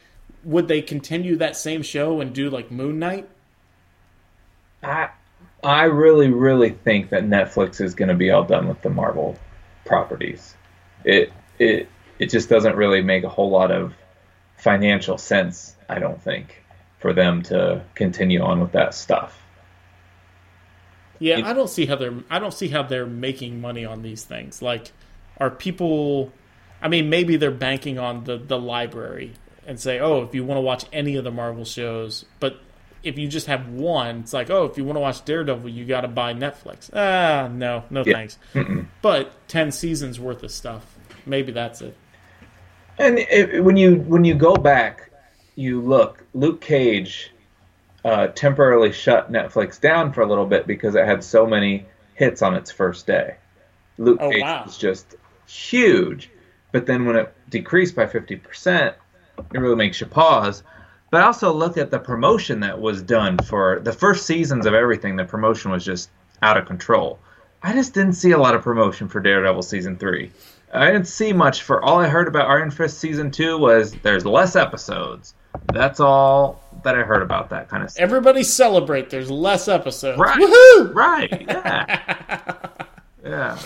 Speaker 1: would they continue that same show and do like Moon Knight?
Speaker 2: I I really really think that Netflix is going to be all done with the Marvel properties. It it it just doesn't really make a whole lot of financial sense, I don't think, for them to continue on with that stuff.
Speaker 1: Yeah,
Speaker 2: It-
Speaker 1: I don't see how they're I don't see how they're making money on these things. Like, are people? I mean, maybe they're banking on the the library and say, oh, if you want to watch any of the Marvel shows, but if you just have one, it's like, oh, if you want to watch Daredevil, you got to buy Netflix. Ah, no, no
Speaker 2: Yeah.
Speaker 1: thanks. But ten seasons worth of stuff, maybe that's it.
Speaker 2: And it, when you when you go back, you look. Luke Cage uh, temporarily shut Netflix down for a little bit because it had so many hits on its first day. Luke
Speaker 1: Oh,
Speaker 2: Cage
Speaker 1: wow.
Speaker 2: was just huge, but then when it decreased by fifty percent, it really makes you pause. But also look at the promotion that was done for the first seasons of everything. The promotion was just out of control. I just didn't see a lot of promotion for Daredevil season three. I didn't see much for all I heard about Iron Fist season two was there's less episodes. That's all that I heard about that kind of stuff.
Speaker 1: Everybody celebrate. There's less episodes.
Speaker 2: Right.
Speaker 1: Woohoo!
Speaker 2: Right. Yeah. yeah.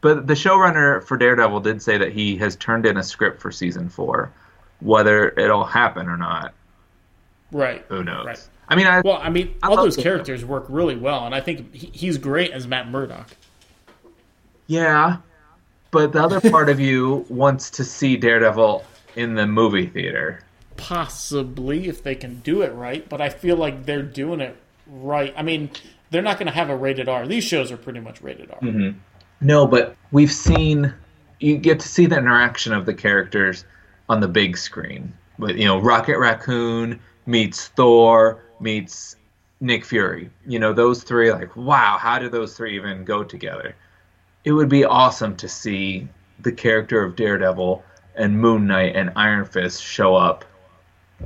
Speaker 2: But the showrunner for Daredevil did say that he has turned in a script for season four. Whether it'll happen or not,
Speaker 1: Right.
Speaker 2: who knows?
Speaker 1: Right.
Speaker 2: I mean, I
Speaker 1: Well, I mean,
Speaker 2: I
Speaker 1: all those characters work really well, and I think he, he's great as Matt Murdock.
Speaker 2: yeah, but the other part of you wants to see Daredevil in the movie theater.
Speaker 1: Possibly, if they can do it right, but I feel like they're doing it right. I mean, they're not going to have a rated R. These shows are pretty much rated R. Mm-hmm.
Speaker 2: No, but we've seen you get to see the interaction of the characters on the big screen. But you know, Rocket Raccoon meets Thor meets Nick Fury. You know, those three like, wow, how do those three even go together? It would be awesome to see the character of Daredevil and Moon Knight and Iron Fist show up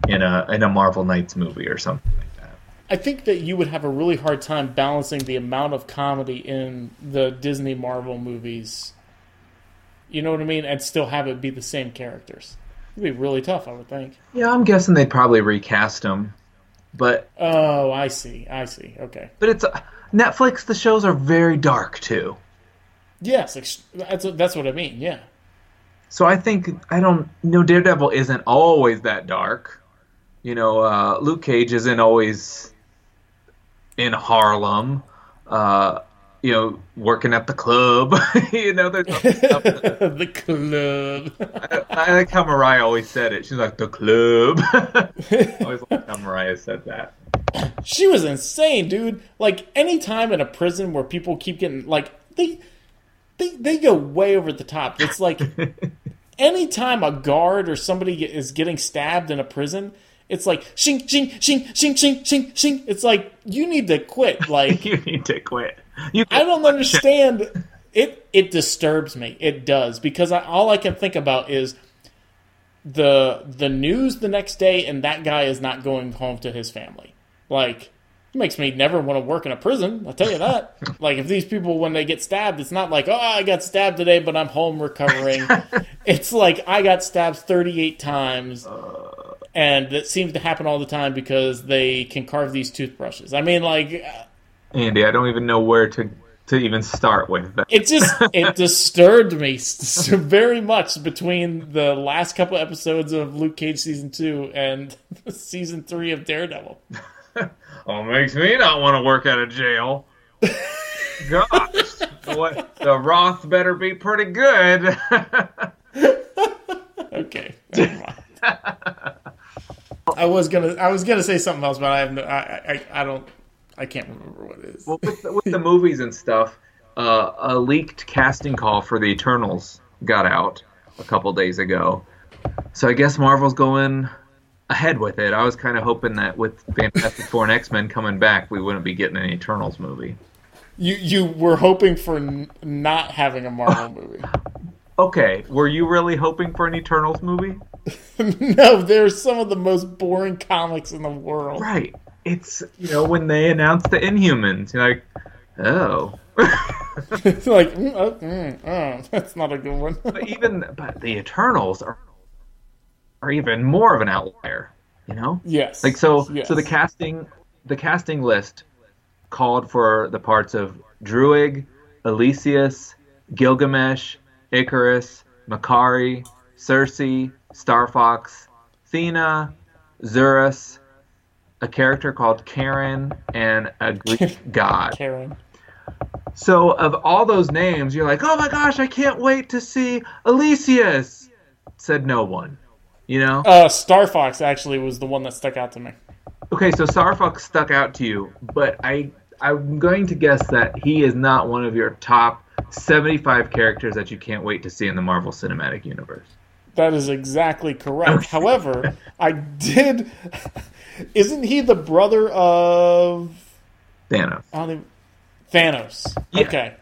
Speaker 2: in a in a Marvel Knights movie or something like that.
Speaker 1: I think that you would have a really hard time balancing the amount of comedy in the Disney Marvel movies. You know what I mean? And still have it be the same characters. It'd be really tough, I would think.
Speaker 2: Yeah, I'm guessing they'd probably recast him, but
Speaker 1: Oh, I see. I see. Okay.
Speaker 2: But it's uh, Netflix. The shows are very dark too.
Speaker 1: Yes, ex- that's that's what I mean. Yeah.
Speaker 2: So I think I don't. know Daredevil isn't always that dark. You know, uh, Luke Cage isn't always in Harlem. Uh, you know, working at the club. you know, there's stuff that-
Speaker 1: the club.
Speaker 2: I like how Mariah always said it. She's like the club. I always like how Mariah said that.
Speaker 1: She was insane, dude. Like anytime in a prison where people keep getting like they they they go way over the top. It's like anytime a guard or somebody is getting stabbed in a prison, it's like shing shing shing shing shing shing shing. It's like you need to quit. Like
Speaker 2: you need to quit. You
Speaker 1: I don't understand. It it disturbs me. It does because I, all I can think about is the the news the next day, and that guy is not going home to his family. Like It makes me never want to work in a prison. I'll tell you that. like if these people when they get stabbed, it's not like oh I got stabbed today, but I'm home recovering. it's like I got stabbed 38 times, uh. and it seems to happen all the time because they can carve these toothbrushes. I mean, like uh,
Speaker 2: Andy, I don't even know where to to even start with that.
Speaker 1: it just it disturbed me s- very much between the last couple episodes of Luke Cage season two and season three of Daredevil.
Speaker 2: Oh, makes me not want to work out of jail. Gosh, what the Roth better be pretty good.
Speaker 1: Okay. I was gonna I was gonna say something else, but I have no, I, I I don't I can't remember what it is.
Speaker 2: well, with the, with the movies and stuff, uh, a leaked casting call for the Eternals got out a couple days ago. So I guess Marvel's going ahead with it. I was kind of hoping that with Fantastic Four and X Men coming back, we wouldn't be getting an Eternals movie.
Speaker 1: You you were hoping for n- not having a Marvel movie.
Speaker 2: Okay, were you really hoping for an Eternals movie?
Speaker 1: no, they're some of the most boring comics in the world.
Speaker 2: Right. It's you know when they announced the Inhumans, you're like, oh.
Speaker 1: It's like mm, oh, mm, oh, that's not a good one.
Speaker 2: but even but the Eternals are are even more of an outlier. You know,
Speaker 1: yes,
Speaker 2: like so
Speaker 1: yes.
Speaker 2: so the casting the casting list called for the parts of Druig, Elysius, Gilgamesh, Icarus, Makkari, Sersi, Starfox, Thena, Zuras, a character called Karen, and a Greek god.
Speaker 1: Karen.
Speaker 2: So of all those names, you're like, oh my gosh, I can't wait to see Elysius. Said no one. You know?
Speaker 1: Uh, Star Fox actually was the one that stuck out to me.
Speaker 2: Okay, so Starfox stuck out to you, but I I'm going to guess that he is not one of your top 75 characters that you can't wait to see in the Marvel Cinematic Universe.
Speaker 1: That is exactly correct. However, I did. Isn't he the brother of
Speaker 2: Thanos.
Speaker 1: Even- Thanos?
Speaker 2: Yeah.
Speaker 1: Okay.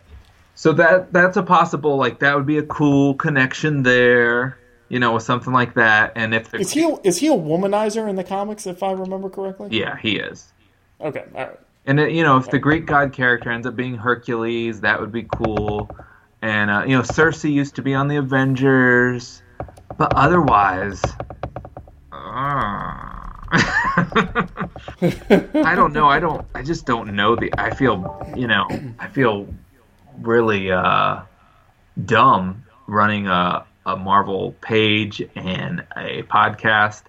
Speaker 2: So that that's a possible like that would be a cool connection there, you know, with something like that. And if
Speaker 1: Is he a, is he a womanizer in the comics? If I remember correctly.
Speaker 2: yeah, he is.
Speaker 1: Okay. All right.
Speaker 2: And uh, you know, if the Greek god character ends up being Hercules, that would be cool. And uh, you know, Sersi used to be on the Avengers, but otherwise, uh, I don't know. I don't. I just don't know the. I feel, you know, I feel really uh, dumb running a a Marvel page and a podcast.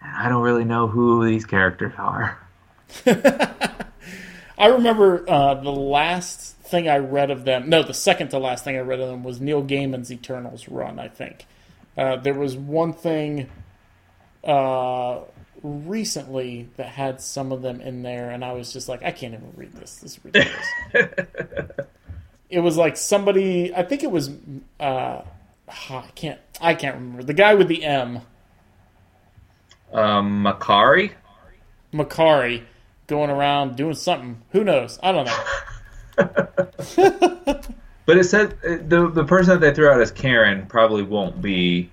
Speaker 2: And I don't really know who these characters are.
Speaker 1: I remember uh, the last thing I read of them. No, the second to last thing I read of them was Neil Gaiman's Eternals run. I think uh, there was one thing uh, recently that had some of them in there, and I was just like, I can't even read this. This is ridiculous. it was like somebody. I think it was. Uh, I can't. I can't remember the guy with the M.
Speaker 2: Um, Makkari.
Speaker 1: Makkari going around doing something. Who knows? I don't know.
Speaker 2: But it said uh, the the person that they threw out as Karen probably won't be.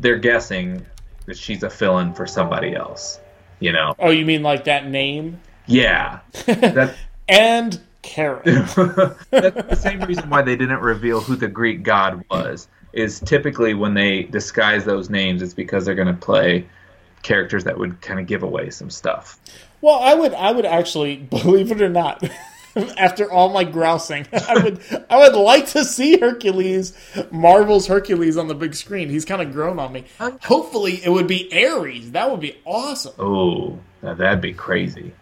Speaker 2: They're guessing that she's a fill-in for somebody else. You know?
Speaker 1: Oh, you mean like that name?
Speaker 2: Yeah. That,
Speaker 1: And Karen.
Speaker 2: that's the same reason why they didn't reveal who the Greek god was. Is typically when they disguise those names, it's because they're going to play characters that would kind of give away some stuff.
Speaker 1: well, I would I would actually believe it or not. After all my grousing, I would I would like to see Hercules, Marvel's Hercules on the big screen. He's kind of grown on me. Hopefully, it would be Ares. That would be awesome.
Speaker 2: Oh, now that'd be crazy.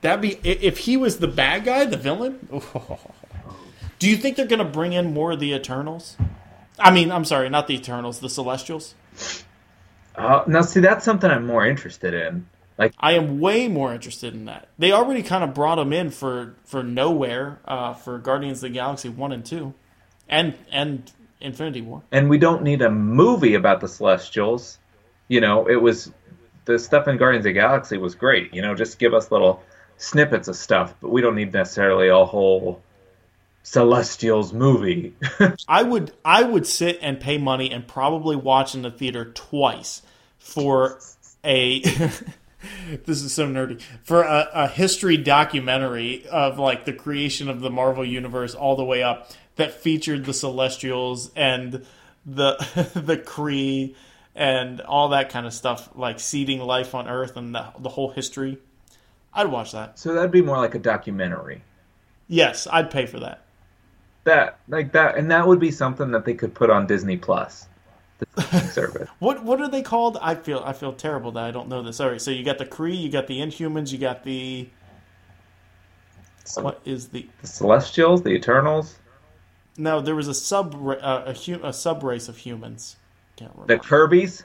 Speaker 1: That'd be if he was the bad guy, the villain. Do you think they're going to bring in more of the Eternals? I mean, I'm sorry, not the Eternals, the Celestials.
Speaker 2: Uh, now, see, that's something I'm more interested in. Like,
Speaker 1: I am way more interested in that. They already kind of brought them in for for nowhere uh, for Guardians of the Galaxy one and two, and and Infinity War.
Speaker 2: and we don't need a movie about the Celestials. You know, it was the stuff in Guardians of the Galaxy was great. You know, just give us little snippets of stuff, but we don't need necessarily a whole Celestials movie.
Speaker 1: I would I would sit and pay money and probably watch in the theater twice for a this is so nerdy for a, a history documentary of like the creation of the Marvel universe all the way up that featured the Celestials and the the Kree and all that kind of stuff, like seeding life on Earth and the, the whole history. I'd watch that.
Speaker 2: So that'd be more like a documentary.
Speaker 1: Yes, I'd pay for that.
Speaker 2: That like that, and that would be something that they could put on Disney Plus, service.
Speaker 1: What what are they called? I feel I feel terrible that I don't know this. All right, so you got the Kree, you got the Inhumans, you got the what is the
Speaker 2: The Celestials, the Eternals,
Speaker 1: no? There was a sub uh, a, hu- a sub race of humans. Can't remember.
Speaker 2: the Kirby's.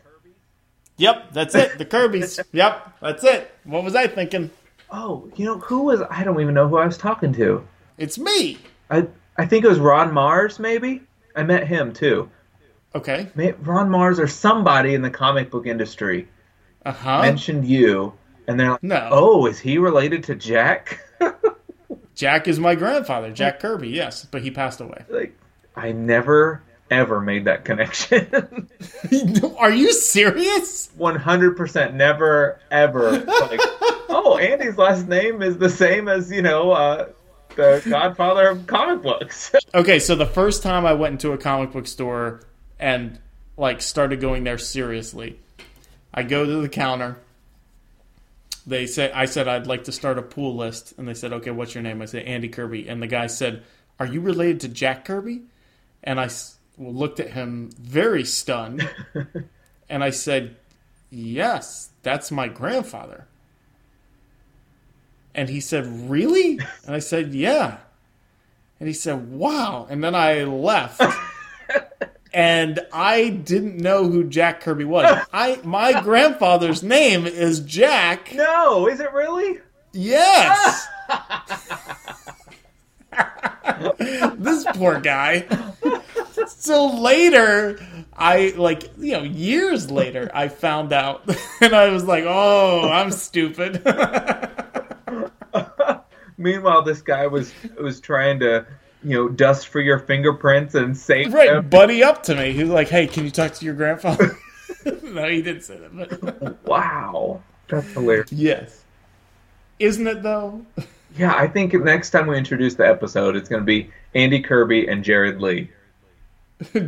Speaker 1: Yep, that's it. The Kirby's. yep, that's it. What was I thinking?
Speaker 2: Oh, you know who was? I don't even know who I was talking to.
Speaker 1: It's me.
Speaker 2: I I think it was Ron Marz. Maybe I met him too.
Speaker 1: Okay.
Speaker 2: Ron Marz or somebody in the comic book industry
Speaker 1: Uh huh.
Speaker 2: mentioned you, and they're like,
Speaker 1: No.
Speaker 2: "Oh, is he related to Jack?"
Speaker 1: Jack is my grandfather, Jack Kirby. Yes, but he passed away.
Speaker 2: like, I never ever made that connection.
Speaker 1: Are you serious?
Speaker 2: One hundred percent, never ever. Like, oh, Andy's last name is the same as you know uh, the Godfather of comic books.
Speaker 1: Okay, so the first time I went into a comic book store and like started going there seriously, I go to the counter. They say I said I'd like to start a pool list, and they said, "Okay, what's your name?" I said Andy Kirby, and the guy said, "Are you related to Jack Kirby?" And I looked at him very stunned, and I said, "Yes, that's my grandfather." And he said, "Really?" And I said, "Yeah." And he said, "Wow!" And then I left, and I didn't know who Jack Kirby was. I my grandfather's name is Jack.
Speaker 2: no, is it really?
Speaker 1: Yes. this poor guy. So later, I like you know years later, I found out, and I was like, "Oh, I'm stupid."
Speaker 2: Meanwhile, this guy was was trying to, you know, dust for your fingerprints and save
Speaker 1: right,
Speaker 2: them.
Speaker 1: buddy up to me. He was like, "Hey, can you talk to your grandfather?" no, he didn't say that.
Speaker 2: Wow, that's hilarious.
Speaker 1: yes, isn't it though?
Speaker 2: Yeah, I think next time we introduce the episode, it's going to be Andy Kirby and Jared Lee,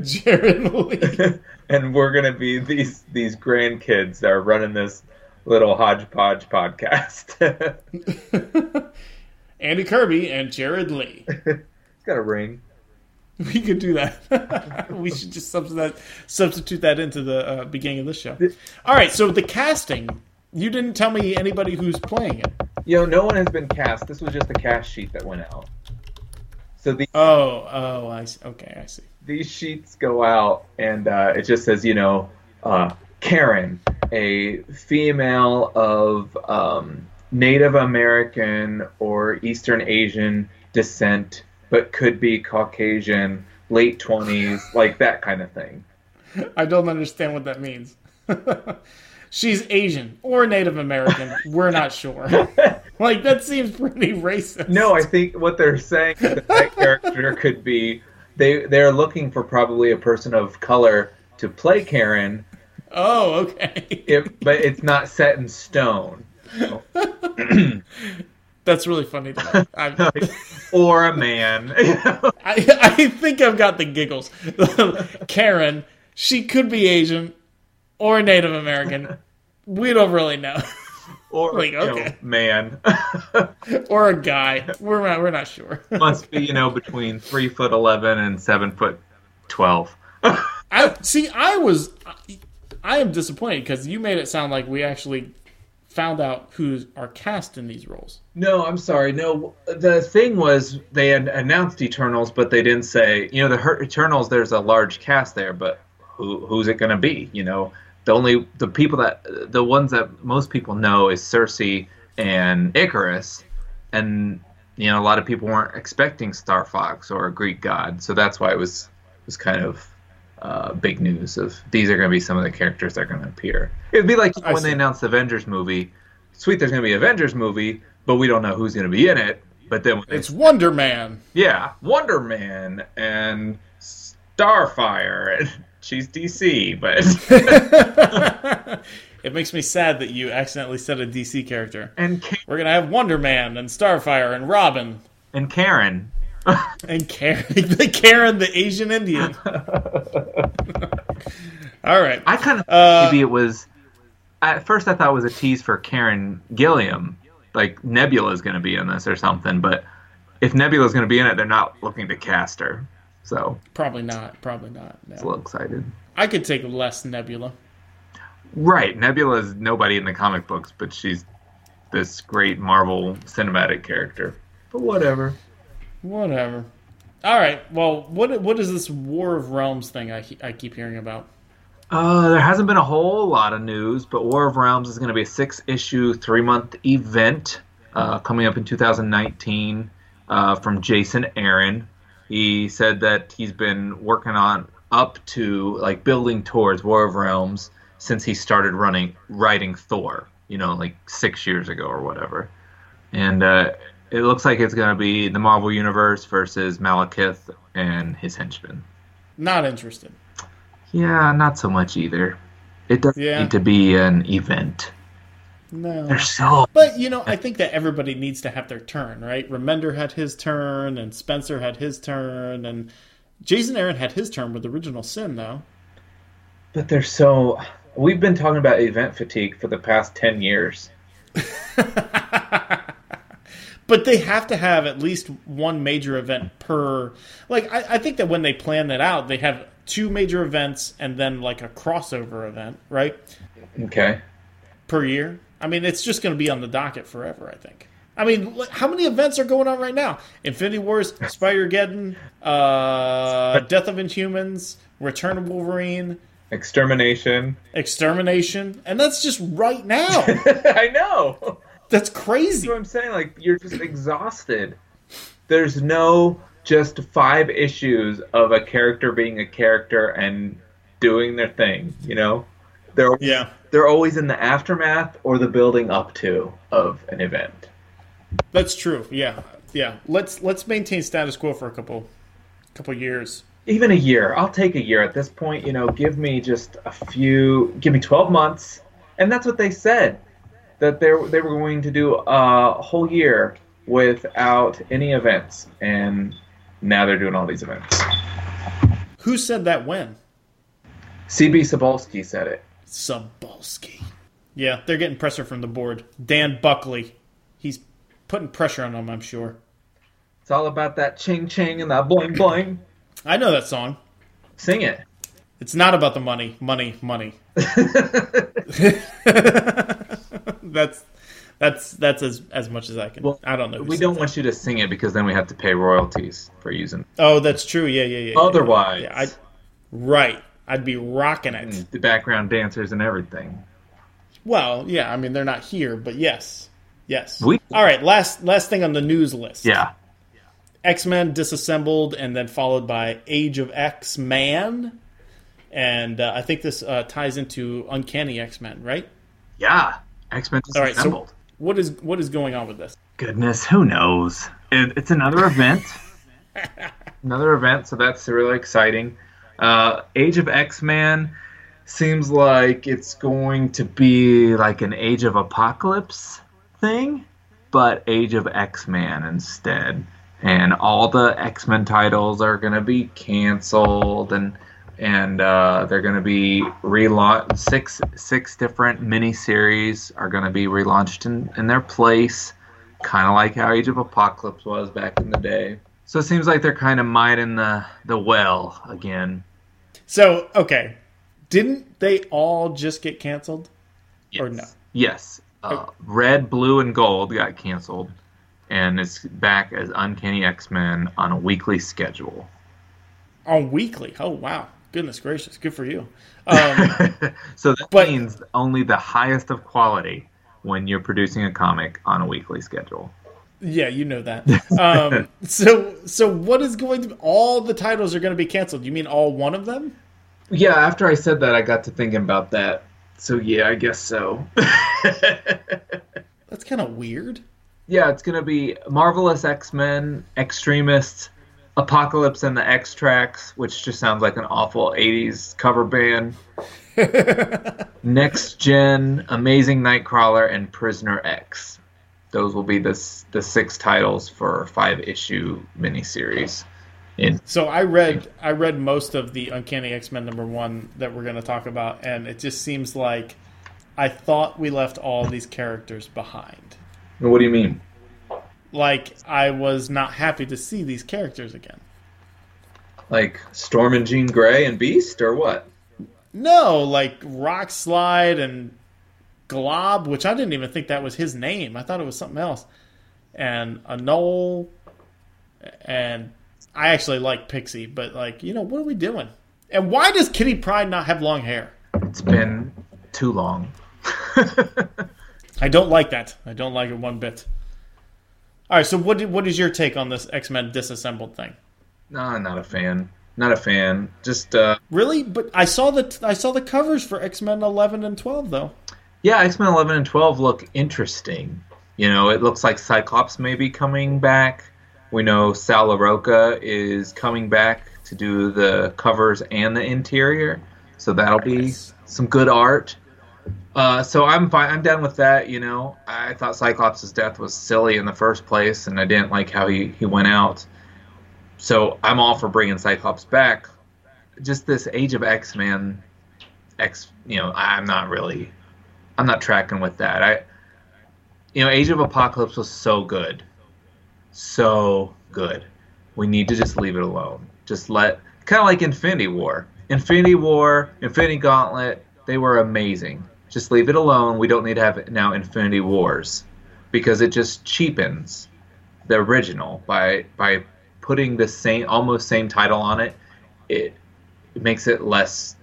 Speaker 1: Jared Lee.
Speaker 2: and we're going to be these these grandkids that are running this little hodgepodge podcast.
Speaker 1: Andy Kirby and Jared Lee.
Speaker 2: Got a ring.
Speaker 1: We could do that. we should just substitute that, substitute that into the uh, beginning of the show. All right, so the casting. You didn't tell me anybody who's playing it.
Speaker 2: You know, no one has been cast. This was just a cast sheet that went out. So the,
Speaker 1: Oh, oh, I see. Okay, I see.
Speaker 2: these sheets go out, and uh, it just says, you know, uh, Karen, a female of um, Native American or Eastern Asian descent, but could be Caucasian, late 20s, like that kind of thing.
Speaker 1: I don't understand what that means. She's Asian or Native American. We're not sure. like that seems pretty racist.
Speaker 2: No, I think what they're saying is that, that character could be they they're looking for probably a person of color to play Karen,
Speaker 1: Oh, okay.
Speaker 2: if but it's not set in stone.
Speaker 1: That's really funny.
Speaker 2: Or a man.
Speaker 1: I, I think I've got the giggles. Karen, she could be Asian or Native American. We don't really know.
Speaker 2: or
Speaker 1: Like,
Speaker 2: know,
Speaker 1: okay.
Speaker 2: man.
Speaker 1: or a guy. We're not, we're not sure.
Speaker 2: Must be, you know, between three foot eleven and seven foot twelve.
Speaker 1: I see. I was. I am disappointed because you made it sound like we actually found out who are cast in these roles.
Speaker 2: No, I'm sorry. No, the thing was they had announced Eternals, but they didn't say. You know, the Eternals. There's a large cast there, but who who's it going to be? You know, the only the people that the ones that most people know is Sersi and Icarus, and you know a lot of people weren't expecting Star Fox or a Greek god, so that's why it was was kind of. Uh, big news of these are going to be some of the characters that are going to appear. It'd be like
Speaker 1: I
Speaker 2: when
Speaker 1: see.
Speaker 2: they announced the Avengers movie. Sweet, there's going to be Avengers movie, but we don't know who's going to be in it. But then, when they-
Speaker 1: It's Wonder Man.
Speaker 2: yeah, Wonder Man and Starfire, and she's DC, but
Speaker 1: it makes me sad that you accidentally said a DC character.
Speaker 2: And Ka-
Speaker 1: We're gonna have Wonder Man and Starfire and Robin
Speaker 2: and Karen.
Speaker 1: and Karen, the Karen, the Asian Indian. All right.
Speaker 2: I kind of
Speaker 1: Uh,
Speaker 2: maybe it was. At first, I thought it was a tease for Karen Gillan, like Nebula's going to be in this or something. But if Nebula's going to be in it, they're not looking to cast her. So
Speaker 1: Probably not. Probably not.
Speaker 2: a little excited.
Speaker 1: I could take less Nebula.
Speaker 2: Right, Nebula is nobody in the comic books, but she's this great Marvel cinematic character. But whatever.
Speaker 1: Whatever. All right. Well, what what is this War of Realms thing I I keep hearing about?
Speaker 2: Uh, there hasn't been a whole lot of news, but War of Realms is going to be a six issue, three month event uh, coming up in 2019 uh, from Jason Aaron. He said that he's been working on up to like building towards War of Realms since he started running writing Thor, you know, like six years ago or whatever. And uh, it looks like it's going to be the Marvel Universe versus Malekith and his henchmen.
Speaker 1: Not interested.
Speaker 2: Yeah, not so much either. It doesn't
Speaker 1: Yeah.
Speaker 2: need to be an event.
Speaker 1: No.
Speaker 2: They're so
Speaker 1: But you know, I think that everybody needs to have their turn, right? Remender had his turn, and Spencer had his turn, and Jason Aaron had his turn with Original Sin, though.
Speaker 2: but they're so we've been talking about event fatigue for the past 10 years.
Speaker 1: But they have to have at least one major event per. Like, I, I think that when they plan that out, they have two major events and then like a crossover event, right?
Speaker 2: Okay.
Speaker 1: Per year. I mean, it's just going to be on the docket forever, I think. I mean, how many events are going on right now? Infinity Wars, Spider-Geddon, uh, Death of Inhumans, Return of Wolverine,
Speaker 2: Extermination.
Speaker 1: Extermination, and that's just right now.
Speaker 2: I know.
Speaker 1: That's crazy.
Speaker 2: That's
Speaker 1: crazy.
Speaker 2: what I'm saying. Like you're just exhausted. There's no just five issues of a character being a character and doing their thing. You know, they're
Speaker 1: Yeah.
Speaker 2: they're always in the aftermath or the building up to of an event.
Speaker 1: That's true. Yeah, yeah. Let's let's maintain status quo for a couple couple years.
Speaker 2: Even a year, I'll take a year at this point. You know, give me just a few, give me 12 months, and that's what they said that they they were going to do a whole year without any events, and now they're doing all these events.
Speaker 1: Who said that when?
Speaker 2: CB Cebulski said it.
Speaker 1: Cebulski. Yeah, they're getting pressure from the board. Dan Buckley. He's putting pressure on them, I'm sure.
Speaker 2: It's all about that ching ching and that bling bling.
Speaker 1: I know that song.
Speaker 2: Sing it.
Speaker 1: It's not about the money, money, money. that's that's that's as as much as I can.
Speaker 2: Well,
Speaker 1: I don't know.
Speaker 2: We don't
Speaker 1: that.
Speaker 2: want you to sing it because then we have to pay royalties for using.
Speaker 1: Oh, that's true. Yeah, yeah, yeah.
Speaker 2: Otherwise,
Speaker 1: yeah, I, right. I'd be rocking it.
Speaker 2: the background dancers and everything.
Speaker 1: Well, yeah. I mean, they're not here, but yes, yes.
Speaker 2: We-
Speaker 1: All right. Last last thing on the news list.
Speaker 2: Yeah.
Speaker 1: X Men disassembled, and then followed by Age of X Man, and uh, I think this uh, ties into Uncanny X Men, right?
Speaker 2: Yeah. X Men
Speaker 1: All right. So what is what is going on with this?
Speaker 2: Goodness, who knows? It, it's another event. another event, so that's really exciting. Uh, Age of X Man seems like it's going to be like an Age of Apocalypse thing, but Age of X Man instead. And all the X Men titles are going to be canceled, and and uh, they're going to be relaunched. Six six different miniseries are going to be relaunched in, in their place kind of like how Age of Apocalypse was back in the day. So it seems like they're kind of mining the the well again.
Speaker 1: So okay, didn't they all just get canceled? Or no?
Speaker 2: Yes. Uh, Red, Blue, and Gold got canceled, and it's back as Uncanny X Men on a weekly schedule.
Speaker 1: On weekly. Oh wow, goodness gracious, good for you. Um,
Speaker 2: so that
Speaker 1: But-
Speaker 2: means only the highest of quality when you're producing a comic on a weekly schedule.
Speaker 1: yeah, you know that. Um, so so what is going to? All the titles are going to be canceled. You mean all one of them?
Speaker 2: Yeah, after I said that, I got to thinking about that. So yeah, I guess so.
Speaker 1: That's kind of weird.
Speaker 2: Yeah, it's gonna be Marvelous X Men, X-Tremists, Apocalypse and the X Tracts, which just sounds like an awful '80s cover band. Next Gen, Amazing Nightcrawler, and Prisoner X. Those will be the the six titles for five issue miniseries. In
Speaker 1: So I read I read most of the Uncanny X Men number one that we're going to talk about, and it just seems like I thought we left all these characters behind.
Speaker 2: what do you mean?
Speaker 1: Like I was not happy to see these characters again.
Speaker 2: Like Storm and Jean Grey and Beast, or what?
Speaker 1: No, like Rock Slide and Glob, which I didn't even think that was his name. I thought it was something else. And Anole, and I actually like Pixie, but like you know what are we doing? And why does Kitty Pryde not have long hair?
Speaker 2: It's been too long.
Speaker 1: I don't like that. I don't like it one bit. All right, so what what is your take on this X Men disassembled thing?
Speaker 2: nah, not a fan. Not a fan. Just uh,
Speaker 1: Really? But I saw the I saw the covers for X Men eleven and twelve though.
Speaker 2: yeah, X Men Eleven and Twelve look interesting. You know, it looks like Cyclops may be coming back. We know Sal Larroca is coming back to do the covers and the interior, so that'll be
Speaker 1: Nice.
Speaker 2: some good art. Uh, so I'm fine. I'm done with that. You know, I thought Cyclops' death was silly in the first place, and I didn't like how he, he went out. So I'm all for bringing Cyclops back. Just this Age of X Men, X. You know, I'm not really, I'm not tracking with that. I, you know, Age of Apocalypse was so good, so good. We need to just leave it alone. Just let, kind of like Infinity War. Infinity War, Infinity Gauntlet, they were amazing. Just leave it alone. We don't need to have now Infinity Wars because it just cheapens the original by by putting the same almost same title on it. It, it makes it less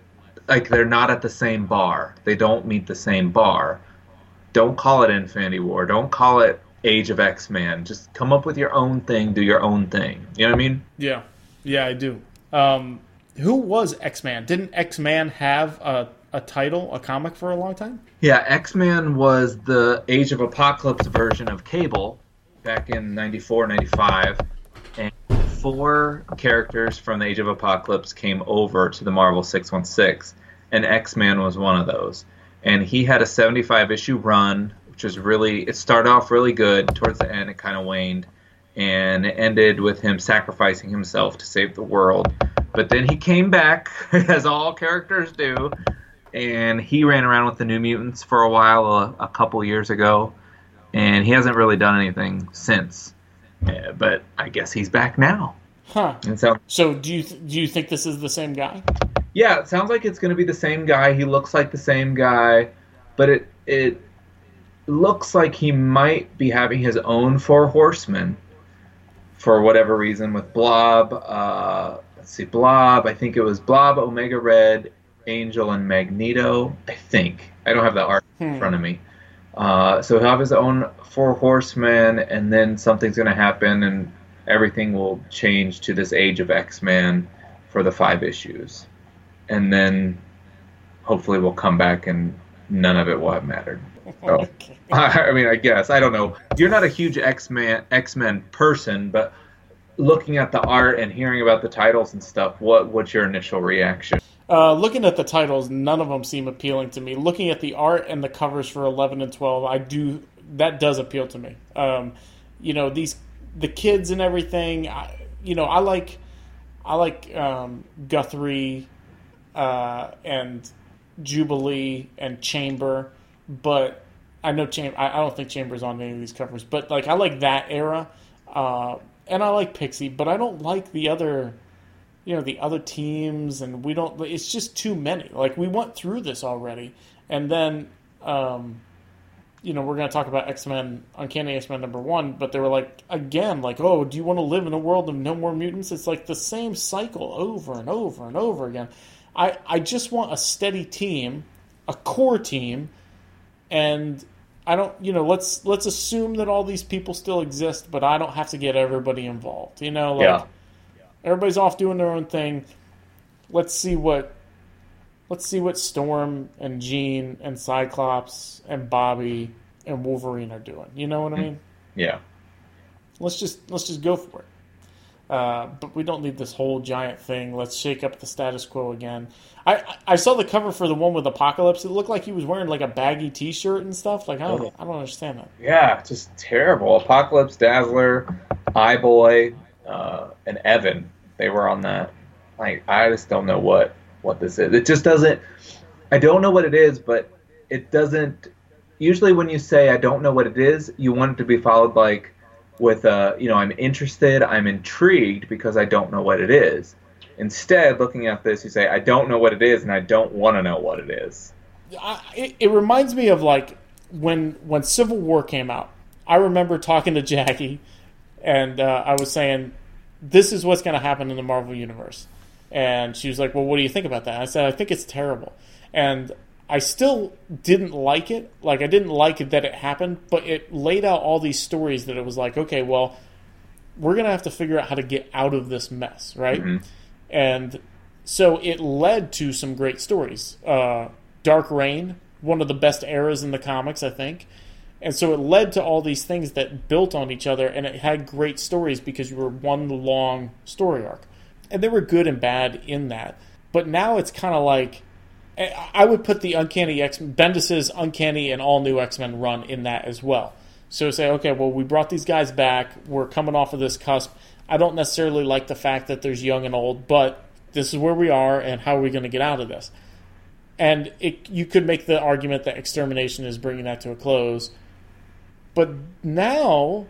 Speaker 2: like they're not at the same bar. They don't meet the same bar. Don't call it Infinity War. Don't call it Age of X Men. Just come up with your own thing. Do your own thing. You know what I mean?
Speaker 1: Yeah, yeah, I do. Um, who was X Man? Didn't X Man have a, a title, a comic for a long time?
Speaker 2: Yeah, X Men was the Age of Apocalypse version of Cable back in 94, 95. And four characters from the Age of Apocalypse came over to the Marvel 616, and X Man was one of those. And he had a 75 issue run, which was really, it started off really good. Towards the end, it kind of waned. And it ended with him sacrificing himself to save the world. But then he came back, as all characters do, and he ran around with the New Mutants for a while, a, a couple years ago, and he hasn't really done anything since. Yeah, but I guess he's back now.
Speaker 1: Huh.
Speaker 2: And so,
Speaker 1: So do you th- do you think this is the same guy?
Speaker 2: yeah, it sounds like it's going to be the same guy. He looks like the same guy, but it it looks like he might be having his own four horsemen for whatever reason with Blob. Uh, let's see, Blob. I think it was Blob, Omega Red, Angel, and Magneto. I think I don't have the art in
Speaker 1: Hmm.
Speaker 2: front of me. Uh, so he'll have his own four horsemen, and then something's going to happen, and everything will change to this Age of X Men for the five issues, and then hopefully we'll come back and none of it will have mattered. So,
Speaker 1: Okay.
Speaker 2: I mean, I guess I don't know. You're not a huge X Men X Men person, but looking at the art and hearing about the titles and stuff, what what's your initial reaction?
Speaker 1: Uh, looking at the titles, none of them seem appealing to me. Looking at the art and the covers for eleven and twelve, I do that does appeal to me. Um, you know these the kids and everything. I, you know I like I like um, Guthrie uh, and Jubilee and Chamber, but I know Chamber. I, I don't think Chamber's on any of these covers, but like I like that era, uh, and I like Pixie, but I don't like the other you know the other teams and we don't it's just too many. Like we went through this already and then um you know we're going to talk about x-men uncanny x-men number one but they were like again like oh do you want to live in a world of no more mutants? It's like the same cycle over and over and over again. I i just want a steady team a core team and i don't you know let's let's assume that all these people still exist but i don't have to get everybody involved you know like
Speaker 2: Yeah.
Speaker 1: Everybody's off doing their own thing. Let's see what let's see what Storm and Jean and Cyclops and Bobby and Wolverine are doing. You know what I mean?
Speaker 2: Yeah,
Speaker 1: Let's just let's just go for it. Uh, but we don't need this whole giant thing. Let's shake up the status quo again. I I saw the cover for the one with Apocalypse. It looked like he was wearing like a baggy T-shirt and stuff. Like I don't I don't understand that.
Speaker 2: Yeah, just terrible. Apocalypse, Dazzler, Eyeboy, uh, and Evan. They were on that. Like I just don't know what what this is. It just doesn't. I don't know what it is, but it doesn't. Usually, when you say I don't know what it is, you want it to be followed like with a you know I'm interested, I'm intrigued because I don't know what it is. Instead, looking at this, you say I don't know what it is, and I don't want to know what it is.
Speaker 1: I, it, it reminds me of like when when Civil War came out. I remember talking to Jackie, and uh, I was saying, "This is what's going to happen in the Marvel universe," and she was like, "Well, what do you think about that?" I said, "I think it's terrible," and I still didn't like it. Like I didn't like it that it happened, but it laid out all these stories that it was like, okay, well, we're gonna have to figure out how to get out of this mess, right? Mm-hmm. And so it led to some great stories. Uh, Dark Reign, one of the best eras in the comics, I think. And so it led to all these things that built on each other, and it had great stories because you were one long story arc. And there were good and bad in that. But now it's kind of like eh, I would put the Uncanny X Bendis's Uncanny and All New X Men run in that as well. So say, okay, well, we brought these guys back. We're coming off of this cusp. I don't necessarily like the fact that there's young and old, but this is where we are, and how are we going to get out of this? And it, you could make the argument that extermination is bringing that to a close. But now,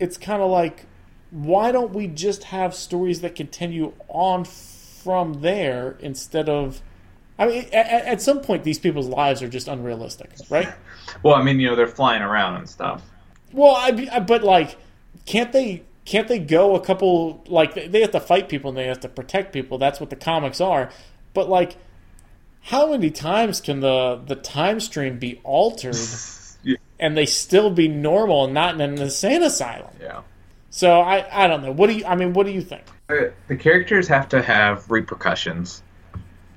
Speaker 1: it's kind of like, why don't we just have stories that continue on from there instead of I mean, at, at, some point, these people's lives are just unrealistic, right?
Speaker 2: well, I mean, you know, they're flying around and stuff.
Speaker 1: Well, I, but like, can't they? Can't they go a couple? Like, they have to fight people and they have to protect people. That's what the comics are. But like, how many times can the the time stream be altered. and they still be normal and not in an insane asylum?
Speaker 2: Yeah.
Speaker 1: So I I don't know. What do you? I mean, what do you think?
Speaker 2: The characters have to have repercussions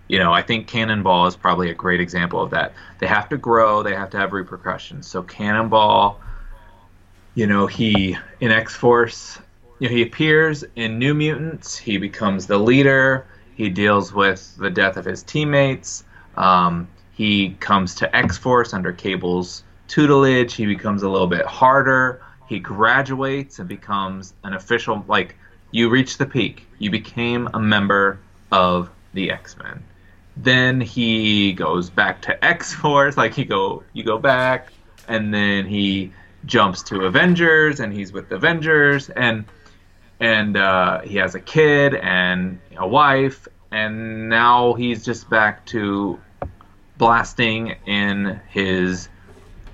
Speaker 2: you know, I think Cannonball is probably a great example of that. They have to grow, they have to have repercussions. So Cannonball, you know, he in X Force, you know, he appears in New Mutants. He becomes the leader. He deals with the death of his teammates. Um, he comes to X Force under Cable's tutelage. He becomes a little bit harder. He graduates and becomes an official. Like you reach the peak. You became a member of the X Men then he goes back to X Force. Like he go, you go back, and then he jumps to Avengers, and he's with Avengers, and and uh, he has a kid and a wife, and now he's just back to blasting in his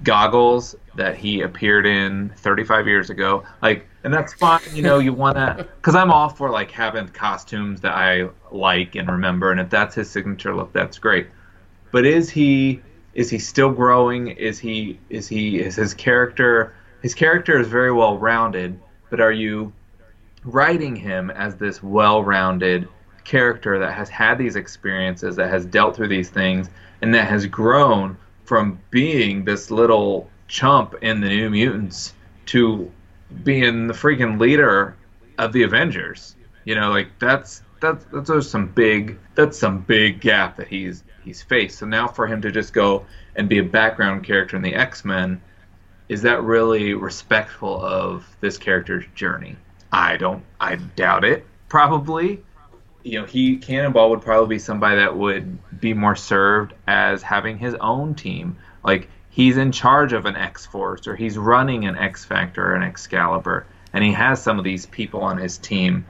Speaker 2: goggles that he appeared in 35 years ago. Like, and that's fine. You know, you want to, because I'm all for like having costumes that I like and remember, and if that's his signature look, that's great. But is he is he still growing? Is he is he is his character his character is very well rounded, but are you writing him as this well rounded character that has had these experiences, that has dealt through these things, and that has grown from being this little chump in the New Mutants to being the freaking leader of the Avengers. You know, like that's that's that's some big that's some big gap that he's he's faced. So now for him to just go and be a background character in the X Men, is that really respectful of this character's journey? I don't. I doubt it. Probably. You know, he Cannonball would probably be somebody that would be more served as having his own team. Like he's in charge of an X Force or he's running an X Factor or an Excalibur, and he has some of these people on his team.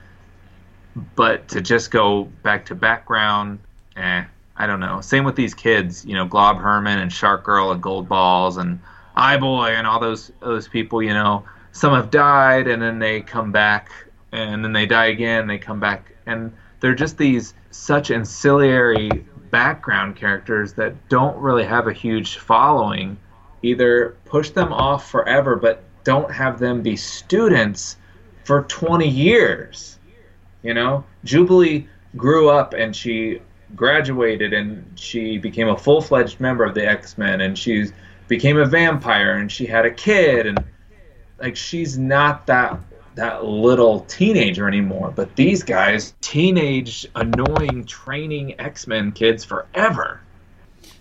Speaker 2: But to just go back to background, eh, I don't know. Same with these kids, you know, Glob Herman and Shark Girl and Gold Balls and Eye Boy and all those those people. You know, some have died and then they come back, and then they die again. and They come back, and they're just these such ancillary background characters that don't really have a huge following. Either push them off forever but don't have them be students for 20 years you know? Jubilee grew up and she graduated and she became a full-fledged member of the x-men and she became a vampire and she had a kid and like she's not that that little teenager anymore. But these guys, teenage, annoying, training X Men kids forever.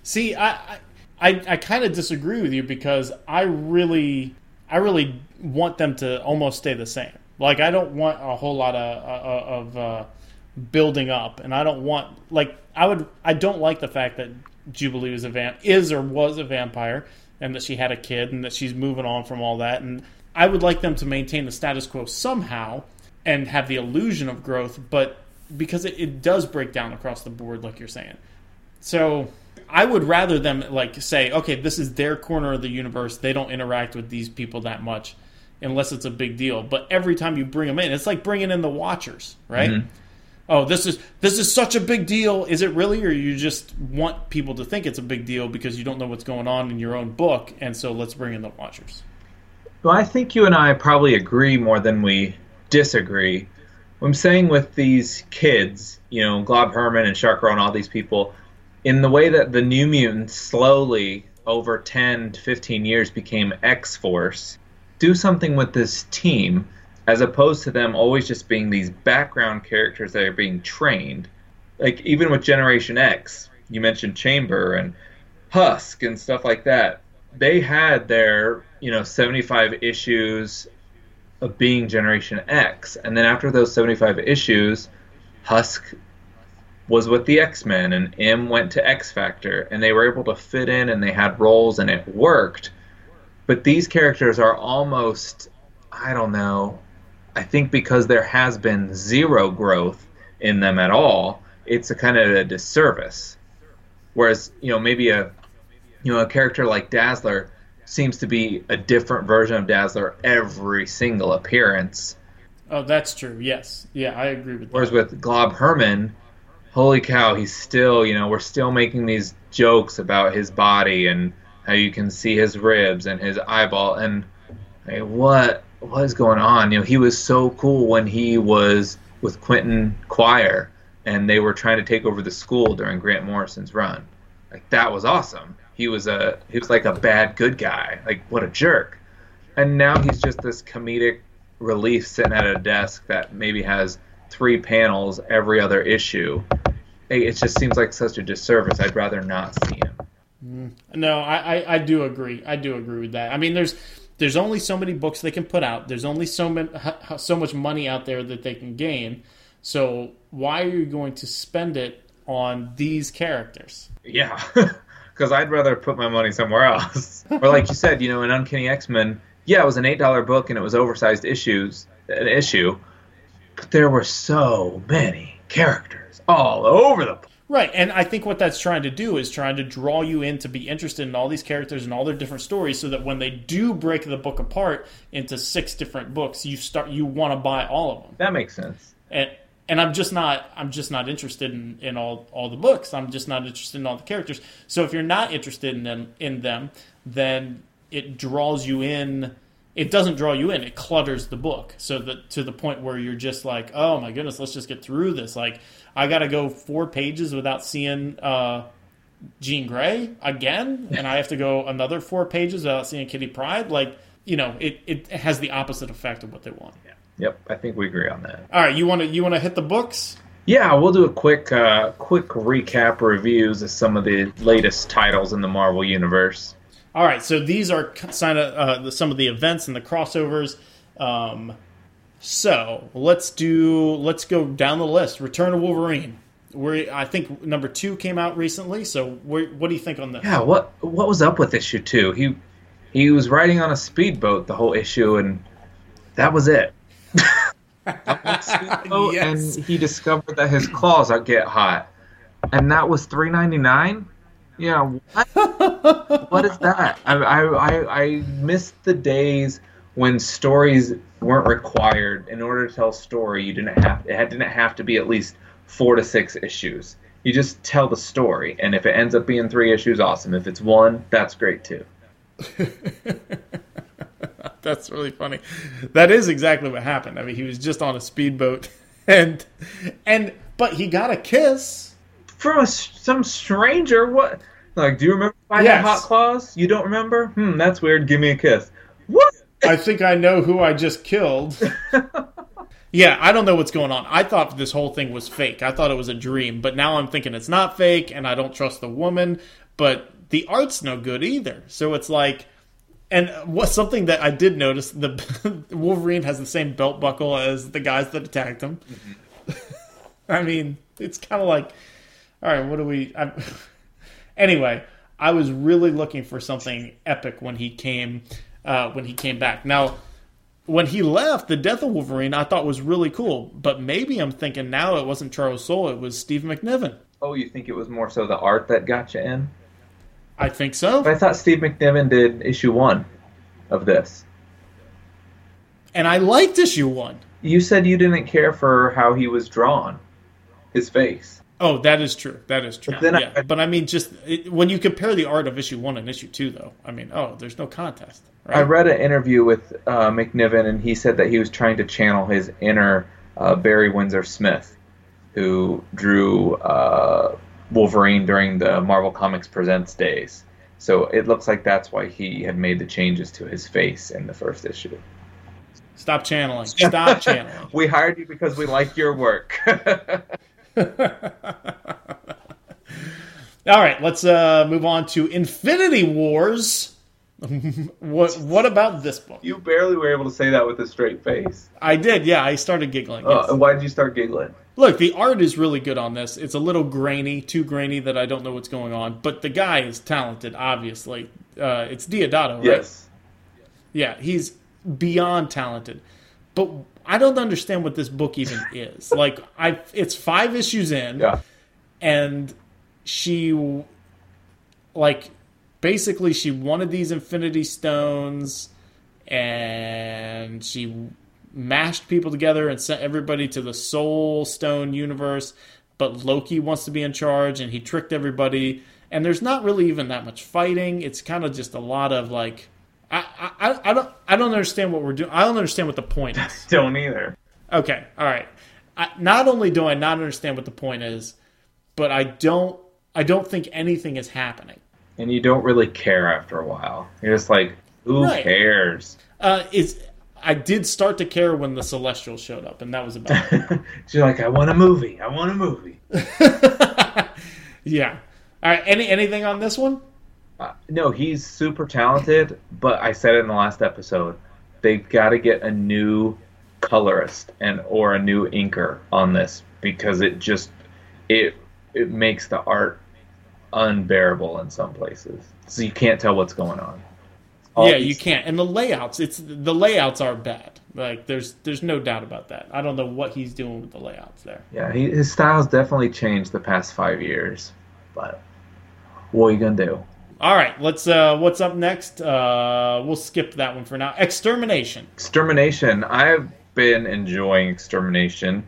Speaker 1: See, I I, I kind of disagree with you because I really I really want them to almost stay the same. Like I don't want a whole lot of uh, of uh, building up, and I don't want like I would I don't like the fact that Jubilee was a vamp is or was a vampire, and that she had a kid, and that she's moving on from all that, and I would like them to maintain the status quo somehow and have the illusion of growth, but because it, it does break down across the board, like you're saying. So I would rather them like say, okay, this is their corner of the universe. They don't interact with these people that much unless it's a big deal. But every time you bring them in, it's like bringing in the Watchers, right? Mm-hmm. Oh, this is this is such a big deal. Is it really, or you just want people to think it's a big deal because you don't know what's going on in your own book, and so let's bring in the Watchers.
Speaker 2: Well, I think you and I probably agree more than we disagree. I'm saying with these kids, you know, Glob Herman and Shark and all these people, in the way that the New Mutants slowly over 10 to 15 years became X Force, do something with this team as opposed to them always just being these background characters that are being trained. Like even with Generation X, you mentioned Chamber and Husk and stuff like that. They had their, you know, 75 issues of being Generation X, and then after those 75 issues, Husk was with the X Men, and M went to X Factor, and they were able to fit in, and they had roles, and it worked. But these characters are almost, I don't know, I think because there has been zero growth in them at all, it's a kind of a disservice. Whereas, you know, maybe a you know, a character like Dazzler seems to be a different version of Dazzler every single appearance.
Speaker 1: Oh, that's true. Yes. Yeah, I agree with
Speaker 2: Whereas that. Whereas with Glob Herman, holy cow, he's still, you know, we're still making these jokes about his body and how you can see his ribs and his eyeball and hey, what what is going on? You know, he was so cool when he was with Quentin Quire and they were trying to take over the school during Grant Morrison's run. Like that was awesome. He was a he was like a bad good guy. Like what a jerk. And now he's just this comedic relief sitting at a desk that maybe has three panels every other issue. It just seems like such a disservice. I'd rather not see him.
Speaker 1: Mm. No, I, I, I do agree. I do agree with that. I mean, there's there's only so many books they can put out. There's only so many, so much money out there that they can gain. So why are you going to spend it on these characters?
Speaker 2: Yeah, because I'd rather put my money somewhere else. or like you said, you know, in Uncanny X Men, yeah, it was an eight dollar book and it was oversized issues, an issue, but there were so many characters all over the place.
Speaker 1: Right, and I think what that's trying to do is trying to draw you in to be interested in all these characters and all their different stories, so that when they do break the book apart into six different books, you start you want to buy all of them.
Speaker 2: That makes sense.
Speaker 1: And and I'm just not I'm just not interested in, in all all the books. I'm just not interested in all the characters. So if you're not interested in them in them, then it draws you in it doesn't draw you in. It clutters the book so that to the point where you're just like, oh my goodness, let's just get through this. Like I got to go four pages without seeing uh, Jean Grey again, and I have to go another four pages without seeing Kitty Pryde. Like you know, it, it has the opposite effect of what they want.
Speaker 2: Yeah. Yep, I think we agree on that.
Speaker 1: All right, you want to you want to hit the books?
Speaker 2: Yeah, we'll do a quick uh, quick recap reviews of some of the latest titles in the Marvel universe.
Speaker 1: All right, so these are uh, some of the events and the crossovers. Um, so let's do let's go down the list. Return of Wolverine. Where I think number two came out recently. So what do you think on this?
Speaker 2: Yeah, what what was up with issue two? He he was riding on a speedboat the whole issue, and that was it. Oh, yes. And he discovered that his claws are get hot, and that was three ninety nine. Yeah, what? what is that? I, I, I, missed the days when stories weren't required in order to tell a story. You didn't have it didn't have to be at least four to six issues. You just tell the story, and if it ends up being three issues, awesome. If it's one, that's great too.
Speaker 1: that's really funny. That is exactly what happened. I mean, he was just on a speedboat, and and but he got a kiss
Speaker 2: from a, some stranger. What? Like, do you remember I yes. had hot claws? You don't remember? Hmm, that's weird. Give me a kiss. What?
Speaker 1: I think I know who I just killed. yeah, I don't know what's going on. I thought this whole thing was fake. I thought it was a dream, but now I'm thinking it's not fake, and I don't trust the woman. But the art's no good either. So it's like, and what something that I did notice: the Wolverine has the same belt buckle as the guys that attacked him. I mean, it's kind of like, all right, what do we? I'm, anyway, I was really looking for something epic when he came uh, when he came back. Now, when he left, the death of Wolverine I thought was really cool, but maybe I'm thinking now it wasn't Charles Soule, it was Steve McNiven.
Speaker 2: Oh, you think it was more so the art that got you in?
Speaker 1: I think so.
Speaker 2: But I thought Steve McNiven did issue one of this.
Speaker 1: And I liked issue one.
Speaker 2: You said you didn't care for how he was drawn, his face.
Speaker 1: Oh, that is true. That is true.
Speaker 2: But then I-
Speaker 1: but I mean, just it, when you compare the art of issue one and issue two, though, I mean, oh, there's no contest. Right?
Speaker 2: I read an interview with uh, McNiven, and he said that he was trying to channel his inner uh, Barry Windsor Smith, who drew uh, Wolverine during the Marvel Comics Presents days. So it looks like that's why he had made the changes to his face in the first issue.
Speaker 1: Stop channeling. Stop channeling.
Speaker 2: We hired you because we like your work.
Speaker 1: All right, let's uh, move on to Infinity Wars. what What about this book?
Speaker 2: you barely were able to say that with a straight face.
Speaker 1: I did, yeah. I started giggling.
Speaker 2: Uh,
Speaker 1: yes.
Speaker 2: and why did you start giggling?
Speaker 1: Look, the art is really good on this. It's a little grainy, too grainy that I don't know what's going on. But the guy is talented, obviously. Uh, it's Deodato, right?
Speaker 2: Yes.
Speaker 1: Yeah, he's beyond talented. But I don't understand what this book even is. Like, I, it's five issues in,
Speaker 2: Yeah.
Speaker 1: and she, like, basically she wanted these Infinity Stones, and she mashed people together and sent everybody to the Soul Stone universe. But Loki wants to be in charge, and he tricked everybody. And there's not really even that much fighting. It's kind of just a lot of like, I, I, I don't, I don't understand what we're doing. I don't understand what the point is.
Speaker 2: Don't either.
Speaker 1: Okay, all right. I, not only do I not understand what the point is, but I don't, I don't think anything is happening.
Speaker 2: And you don't really care after a while. You're just like, who
Speaker 1: Right.
Speaker 2: cares?
Speaker 1: Uh, it's, I did start to care when the Celestials showed up, and that was about it.
Speaker 2: She's like, I want a movie. I want a movie.
Speaker 1: yeah. All right. Any anything on this one?
Speaker 2: Uh, no, he's super talented, but I said it in the last episode. They've got to get a new colorist and or a new inker on this because it just it it makes the art unbearable in some places. So you can't tell what's going on. All
Speaker 1: yeah, you can't. And the layouts, it's the layouts are bad. Like there's there's no doubt about that. I don't know what he's doing with the layouts there.
Speaker 2: Yeah, he, his style's definitely changed the past five years, but what are you gonna do?
Speaker 1: All right, let's. uh What's up next? Uh We'll skip that one for now. Extermination.
Speaker 2: Extermination. I've been enjoying Extermination.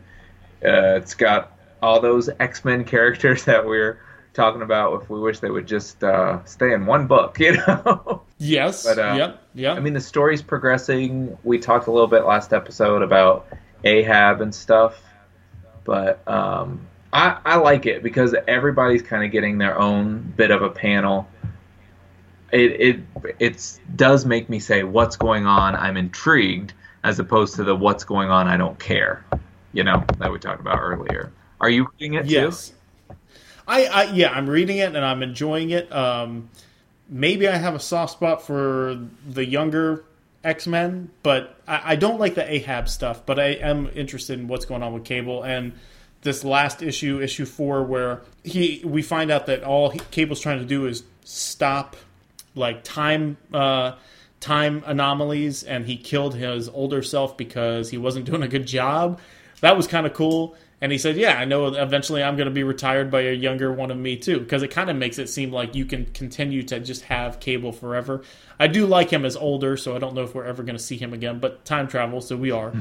Speaker 2: Uh, it's got all those X Men characters that we're talking about. If we wish they would just uh, stay in one book, you know.
Speaker 1: Yes.
Speaker 2: But, uh,
Speaker 1: yep. Yep.
Speaker 2: I mean, the story's progressing. We talked a little bit last episode about Ahab and stuff, but um, I, I like it because everybody's kind of getting their own bit of a panel. It it it's does make me say what's going on. I'm intrigued as opposed to the what's going on. I don't care. You know that we talked about earlier. Are you reading it
Speaker 1: yes. I, I yeah, I'm reading it and I'm enjoying it. Um, maybe I have a soft spot for the younger X Men, but I, I don't like the Ahab stuff. But I am interested in what's going on with Cable and this last issue, issue four, where he we find out that all he, Cable's trying to do is stop like time uh, time anomalies, and he killed his older self because he wasn't doing a good job. That was kind of cool. And he said, "Yeah, I know. Eventually, I'm going to be retired by a younger one of me too, because it kind of makes it seem like you can continue to just have Cable forever." I do like him as older, so I don't know if we're ever going to see him again. But time travel, so we are.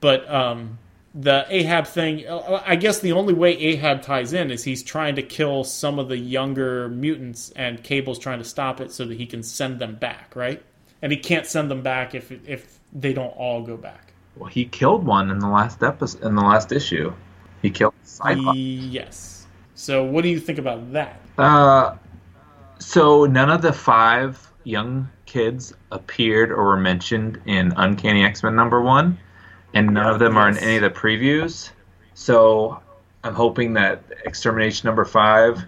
Speaker 1: but um, the Ahab thing, uh, I guess the only way Ahab ties in is he's trying to kill some of the younger mutants, and Cable's trying to stop it so that he can send them back, right? And he can't send them back if if they don't all go back.
Speaker 2: Well, he killed one in the last episode. In the last issue, he killed Cyclops.
Speaker 1: Yes. So, what do you think about that?
Speaker 2: Uh, So none of the five young kids appeared or were mentioned in Uncanny X Men number one, and none of them are in any of the previews. So I'm hoping that Extermination number five,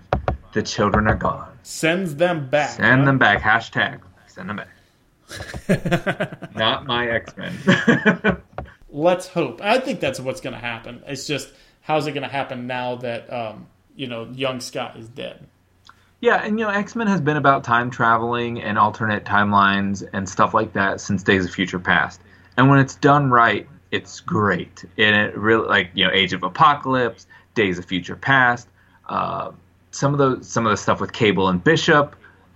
Speaker 2: the children are gone.
Speaker 1: Sends them back.
Speaker 2: Send
Speaker 1: huh?
Speaker 2: them back. Hashtag send them back. Not my X Men.
Speaker 1: Let's hope. I think that's what's going to happen. It's just how's it going to happen now that um, you know young Scott is dead.
Speaker 2: Yeah, and you know, X Men has been about time traveling and alternate timelines and stuff like that since Days of Future Past. And when it's done right, it's great. And it really, like you know, Age of Apocalypse, Days of Future Past, uh, some of the some of the stuff with Cable and Bishop,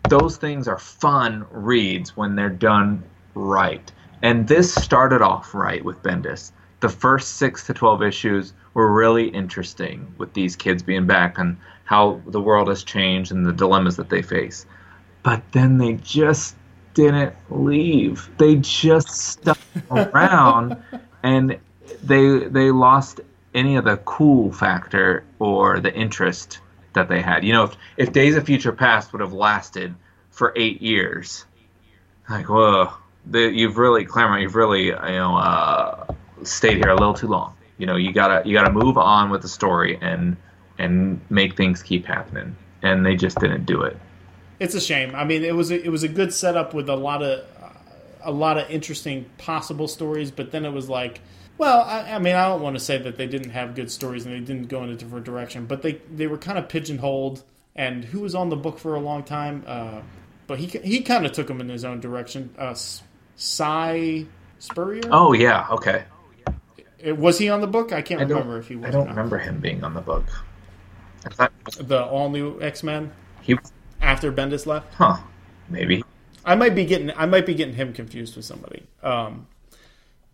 Speaker 2: those things are fun reads when they're done right. And this started off right with Bendis. The first six to twelve issues were really interesting with these kids being back and how the world has changed and the dilemmas that they face. But then they just didn't leave. They just stuck around and they they lost any of the cool factor or the interest that they had. You know, if, if Days of Future Past would have lasted for eight years, like, whoa, the, you've really, Claremont, you've really, you know, uh, stayed here a little too long. You know, you gotta you gotta move on with the story and and make things keep happening. And they just didn't do it.
Speaker 1: It's a shame. I mean, it was a, it was a good setup with a lot of a lot of interesting possible stories, but then it was like, well, I, I mean, I don't want to say that they didn't have good stories and they didn't go in a different direction, but they they were kind of pigeonholed. And who was on the book for a long time? Uh, but he he kind of took them in his own direction. Uh, Si Spurrier.
Speaker 2: Oh yeah, okay.
Speaker 1: It- was he on the book? I can't
Speaker 2: I
Speaker 1: remember if he was.
Speaker 2: I don't remember him being on the book. Thought
Speaker 1: the all new X Men
Speaker 2: he
Speaker 1: after Bendis left.
Speaker 2: huh, maybe.
Speaker 1: I might be getting I might be getting him confused with somebody. Um,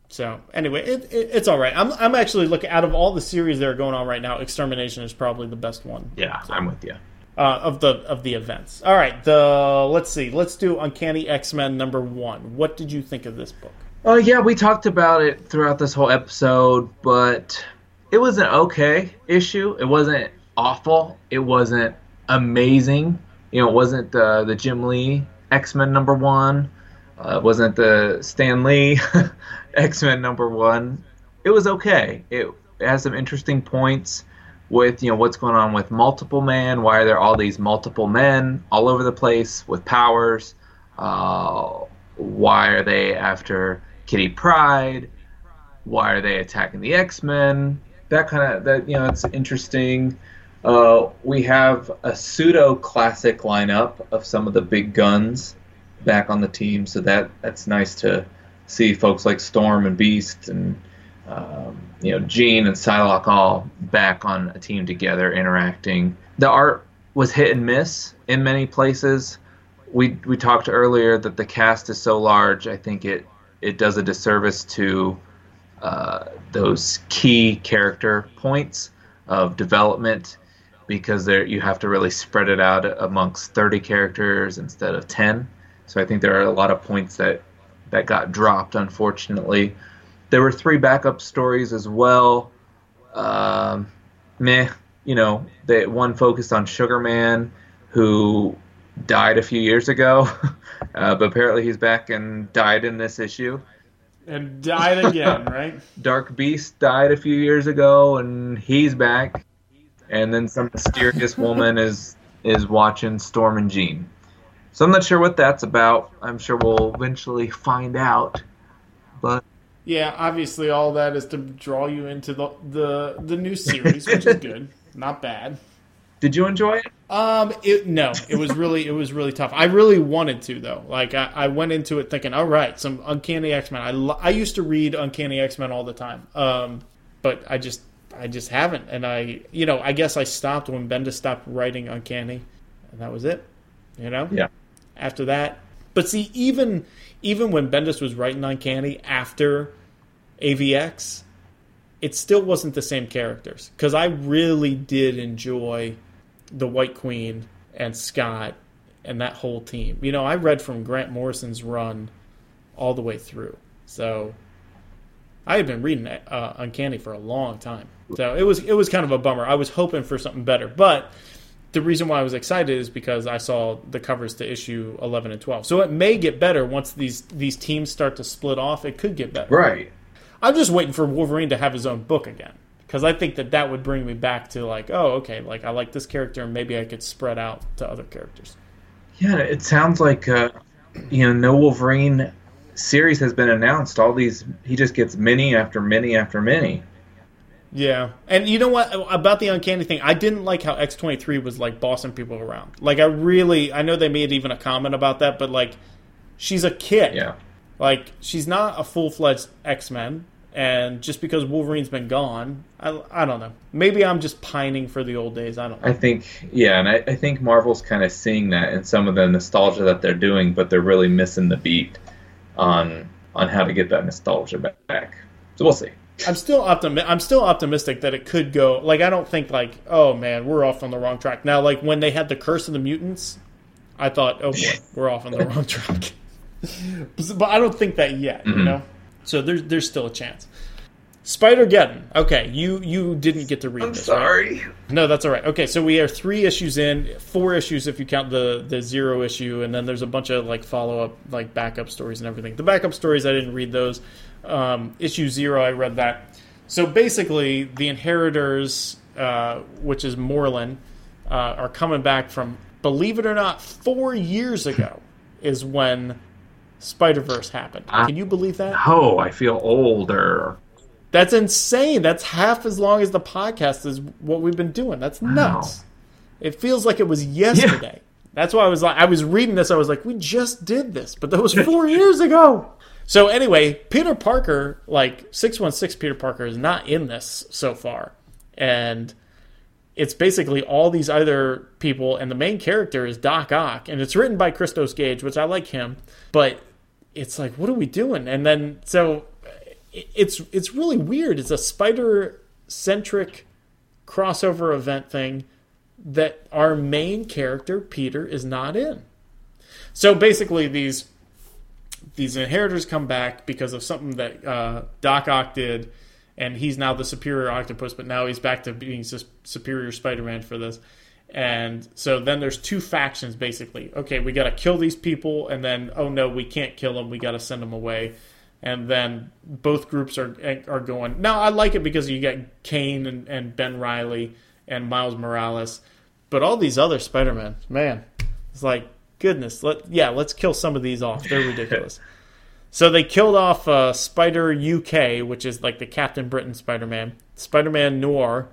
Speaker 1: so anyway, it, it, it's all right. I'm I'm actually looking out of all the series that are going on right now. Extermination is probably the best one
Speaker 2: Yeah, I'm with you.
Speaker 1: uh, of the of the events. All right, the let's see, let's do Uncanny X Men number one. What did you think of this book?
Speaker 2: Oh yeah, we talked about it throughout this whole episode, but it was an okay issue. It wasn't awful. It wasn't amazing. You know, it wasn't uh, the Jim Lee X Men number one. Uh, it wasn't the Stan Lee X Men number one. It was okay. It, it has some interesting points with you know what's going on with multiple man. Why are there all these multiple men all over the place with powers? Uh, why are they after Kitty Pryde? Why are they attacking the X Men? That kind of that you know it's interesting. Uh, we have a pseudo classic lineup of some of the big guns back on the team, so that that's nice to see folks like Storm and Beast and um, you know Jean and Psylocke all back on a team together interacting. The art was hit and miss in many places. We we talked earlier that the cast is so large. I think it it does a disservice to uh, those key character points of development because there you have to really spread it out amongst 30 characters instead of 10. So I think there are a lot of points that that got dropped unfortunately. There were three backup stories as well. Um, meh, you know, they one focused on Sugar Man, who died a few years ago, uh, but apparently he's back and died in this issue.
Speaker 1: And died again, right?
Speaker 2: Dark Beast died a few years ago, and he's back. And then some mysterious woman is is watching Storm and Jean. So I'm not sure what that's about. I'm sure we'll eventually find out. But
Speaker 1: Yeah, obviously all that is to draw you into the the, the new series, which is good, not bad.
Speaker 2: Did you enjoy it?
Speaker 1: Um, it no, it was really it was really tough. I really wanted to though. Like I, I went into it thinking, all right, some Uncanny X Men. I lo- I used to read Uncanny X Men all the time. Um, but I just I just haven't, and I you know I guess I stopped when Bendis stopped writing Uncanny, and that was it. You know.
Speaker 2: Yeah.
Speaker 1: After that, but see, even even when Bendis was writing Uncanny after AVX, it still wasn't the same characters because I really did enjoy the White Queen and Scott and that whole team. You know, I read from Grant Morrison's run all the way through, so I had been reading uh, Uncanny for a long time. So it was it was kind of a bummer. I was hoping for something better, but the reason why I was excited is because I saw the covers to issue 11 and 12. So it may get better once these these teams start to split off. It could get better.
Speaker 2: Right.
Speaker 1: I'm just waiting for Wolverine to have his own book again because I think that that would bring me back to like, oh, okay, like I like this character, and maybe I could spread out to other characters.
Speaker 2: Yeah, it sounds like uh, you know, no Wolverine series has been announced. All these, he just gets many after many after many.
Speaker 1: Yeah, and you know what about the uncanny thing? I didn't like how X twenty three was like bossing people around. Like I really, I know they made even a comment about that, but like, she's a kid.
Speaker 2: Yeah.
Speaker 1: Like she's not a full fledged X Men, and just because Wolverine's been gone, I, I don't know. Maybe I'm just pining for the old days. I don't. know.
Speaker 2: I think, yeah, and I, I think Marvel's kind of seeing that in some of the nostalgia that they're doing, but they're really missing the beat on on how to get that nostalgia back. So we'll see.
Speaker 1: I'm still optimi- I'm still optimistic that it could go. Like I don't think like, oh man, we're off on the wrong track. Now, like when they had the Curse of the Mutants, I thought, oh boy, we're off on the wrong track. but I don't think that yet. You mm-hmm. know, so there's there's still a chance. Spider Geddon. Okay, you you didn't get to read
Speaker 2: I'm
Speaker 1: this. right?
Speaker 2: sorry.
Speaker 1: No, that's all right. Okay, so we are three issues in, four issues if you count the the zero issue, and then there's a bunch of like follow up, like backup stories and everything. The backup stories I didn't read those. Um, issue zero, I read that. So basically, the inheritors, uh, which is Morlun, uh, are coming back from, believe it or not, four years ago is when Spider Verse happened.
Speaker 2: Ah.
Speaker 1: Can you believe that?
Speaker 2: Oh, I feel older.
Speaker 1: That's insane. That's half as long as the podcast is what we've been doing. That's nuts. It feels like it was yesterday. That's why I was like, I was reading this. I was like, we just did this, but that was four years ago. So anyway, Peter Parker, like six one six, Peter Parker is not in this so far, and it's basically all these other people, and the main character is Doc Ock, and it's written by Christos Gage, which I like him, but it's like, what are we doing? And then so it's it's really weird. It's a spider centric crossover event thing that our main character Peter is not in. So basically, these these inheritors come back because of something that uh, Doc Ock did, and he's now the superior octopus, but now he's back to being superior Spider-Man for this. And so then there's two factions basically. Okay, we got to kill these people, and then oh no, we can't kill them. We got to send them away. And then both groups are are going. Now I like it because you get Kaine and, and Ben Reilly and Miles Morales, but all these other Spider-Man, man, it's like goodness. Let yeah, let's kill some of these off. They're ridiculous. So they killed off uh, Spider UK, which is like the Captain Britain Spider Man, Spider Man Noir,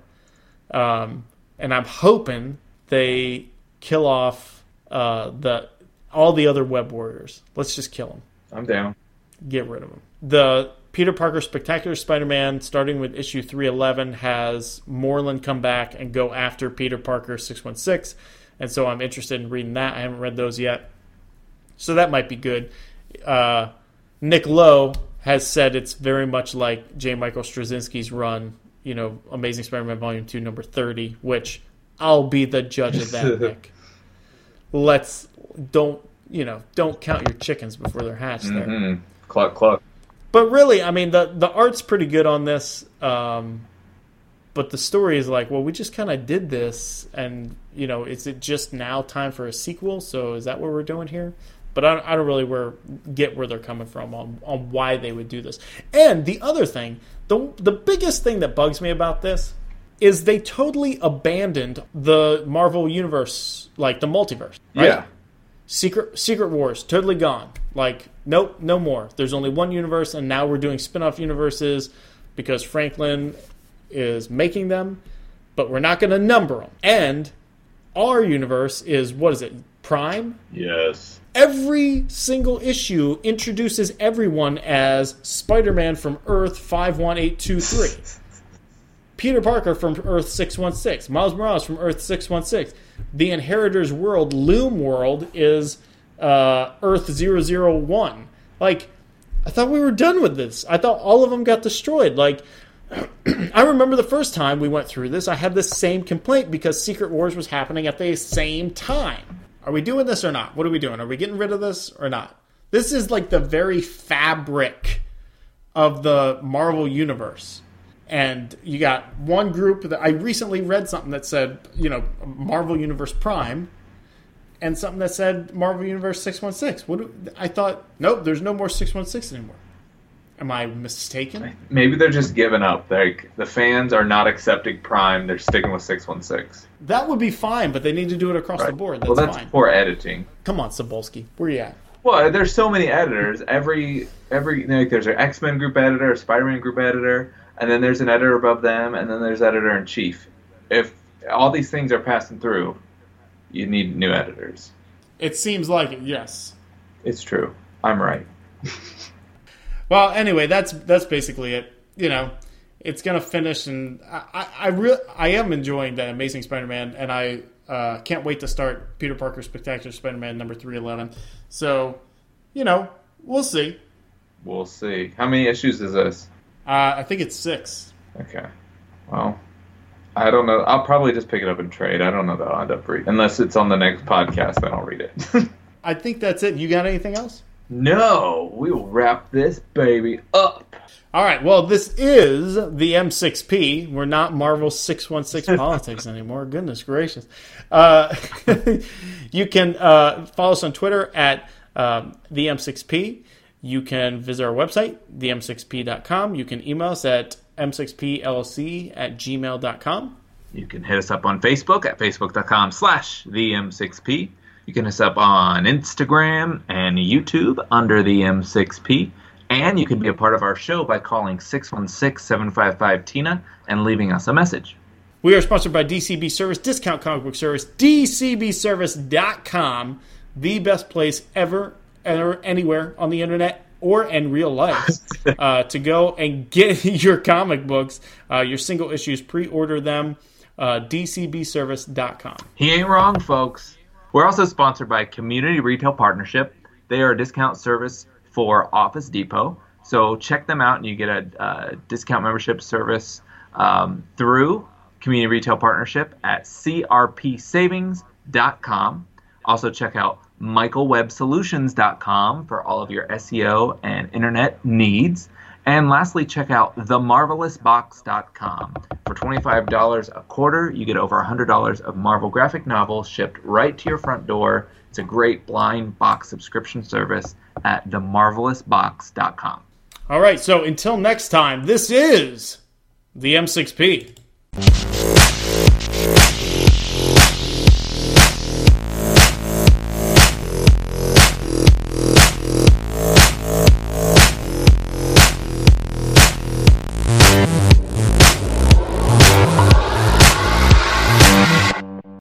Speaker 1: um, and I'm hoping they kill off uh, the all the other Web Warriors. Let's just kill them,
Speaker 2: I'm down.
Speaker 1: get rid of them. The Peter Parker Spectacular Spider Man, starting with issue 311, has Morlun come back and go after Peter Parker 616, and so I'm interested in reading that. I haven't read those yet, so that might be good. Uh, Nick Lowe has said it's very much like J. Michael Straczynski's run, you know, Amazing Spider-Man Volume Two, Number Thirty, which I'll be the judge of that, Nick. Let's don't you know don't count your chickens before they're hatched. There,
Speaker 2: Mm-hmm. Cluck, cluck.
Speaker 1: but really, I mean the the art's pretty good on this. Um, but the story is like, well, we just kind of did this, and you know, is it just now time for a sequel? So is that what we're doing here? But I, don't- I don't really where, get where they're coming from on, on why they would do this. And the other thing, the the biggest thing that bugs me about this is they totally abandoned the Marvel universe, like the multiverse. Right?
Speaker 2: Yeah.
Speaker 1: Secret Secret Wars totally gone. Like nope, no more. There's only one universe, and now we're doing spin-off universes because Franklin is making them, but we're not going to number them. And our universe is what is it? Prime.
Speaker 2: Yes.
Speaker 1: Every single issue introduces everyone as Spider-Man from Earth five one eight two three. Peter Parker from Earth 616, Miles Morales from Earth 616. The Inheritors world, Loom world, is uh, Earth 001. Like, I thought we were done with this. I thought all of them got destroyed. Like, I remember the first time we went through this, I had this same complaint because Secret Wars was happening at the same time. Are we doing this or not? What are we doing? Are we getting rid of this or not? This is like the very fabric of the Marvel universe. And you got one group that I recently read something that said, you know, Marvel Universe Prime, and something that said Marvel Universe six one six. What do, I thought? Nope, there's no more six one six anymore. Am I mistaken?
Speaker 2: Maybe they're just giving up. Like the fans are not accepting Prime. They're sticking with six one six.
Speaker 1: That would be fine, but they need to do it across the board. That's,
Speaker 2: well, that's
Speaker 1: fine.
Speaker 2: poor editing.
Speaker 1: Come on, Cebulski, where you at?
Speaker 2: Well, there's so many editors. Every every like there's an X Men group editor, a Spider Man group editor, and then there's an editor above them, and then there's editor in chief. If all these things are passing through, you need new editors.
Speaker 1: It seems like it. Yes.
Speaker 2: It's true. I'm right.
Speaker 1: well, anyway, that's that's basically it. You know, it's gonna finish, and I I, I real I am enjoying that Amazing Spider-Man, and I uh, can't wait to start Peter Parker Spectacular Spider-Man number three eleven. So, you know, we'll see.
Speaker 2: We'll see. How many issues is this?
Speaker 1: Uh, I think it's six.
Speaker 2: Okay. Well, I don't know. I'll probably just pick it up and trade. I don't know that I'll end up reading. Unless it's on the next podcast, then I'll read it.
Speaker 1: I think that's it. You got anything else?
Speaker 2: No. We will wrap this baby up.
Speaker 1: All right. Well, this is the M6P. We're not Marvel 616 politics anymore. Goodness gracious. Uh, you can uh, follow us on Twitter at um, the M6P. You can visit our website, them6p.com. You can email us at m6pllc at gmail.com.
Speaker 2: You can hit us up on Facebook at facebook.com slash the M6P. You can hit us up on Instagram and YouTube under the M6P. And you can be a part of our show by calling 616 755 Tina and leaving us a message.
Speaker 1: We are sponsored by DCB Service, Discount Comic Book Service, DCBService.com, the best place ever, ever anywhere on the internet or in real life uh, to go and get your comic books, uh, your single issues, pre order them. Uh, DCBService.com.
Speaker 2: He ain't wrong, folks. We're also sponsored by Community Retail Partnership. They are a discount service for Office Depot. So check them out and you get a uh, discount membership service um, through Community Retail Partnership at crpsavings.com. Also check out michaelwebsolutions.com for all of your SEO and internet needs. And lastly, check out themarvelousbox.com. For $25 a quarter, you get over $100 of Marvel graphic novels shipped right to your front door. It's a great blind box subscription service at themarvelousbox.com.
Speaker 1: All right, so until next time, this is the M6P.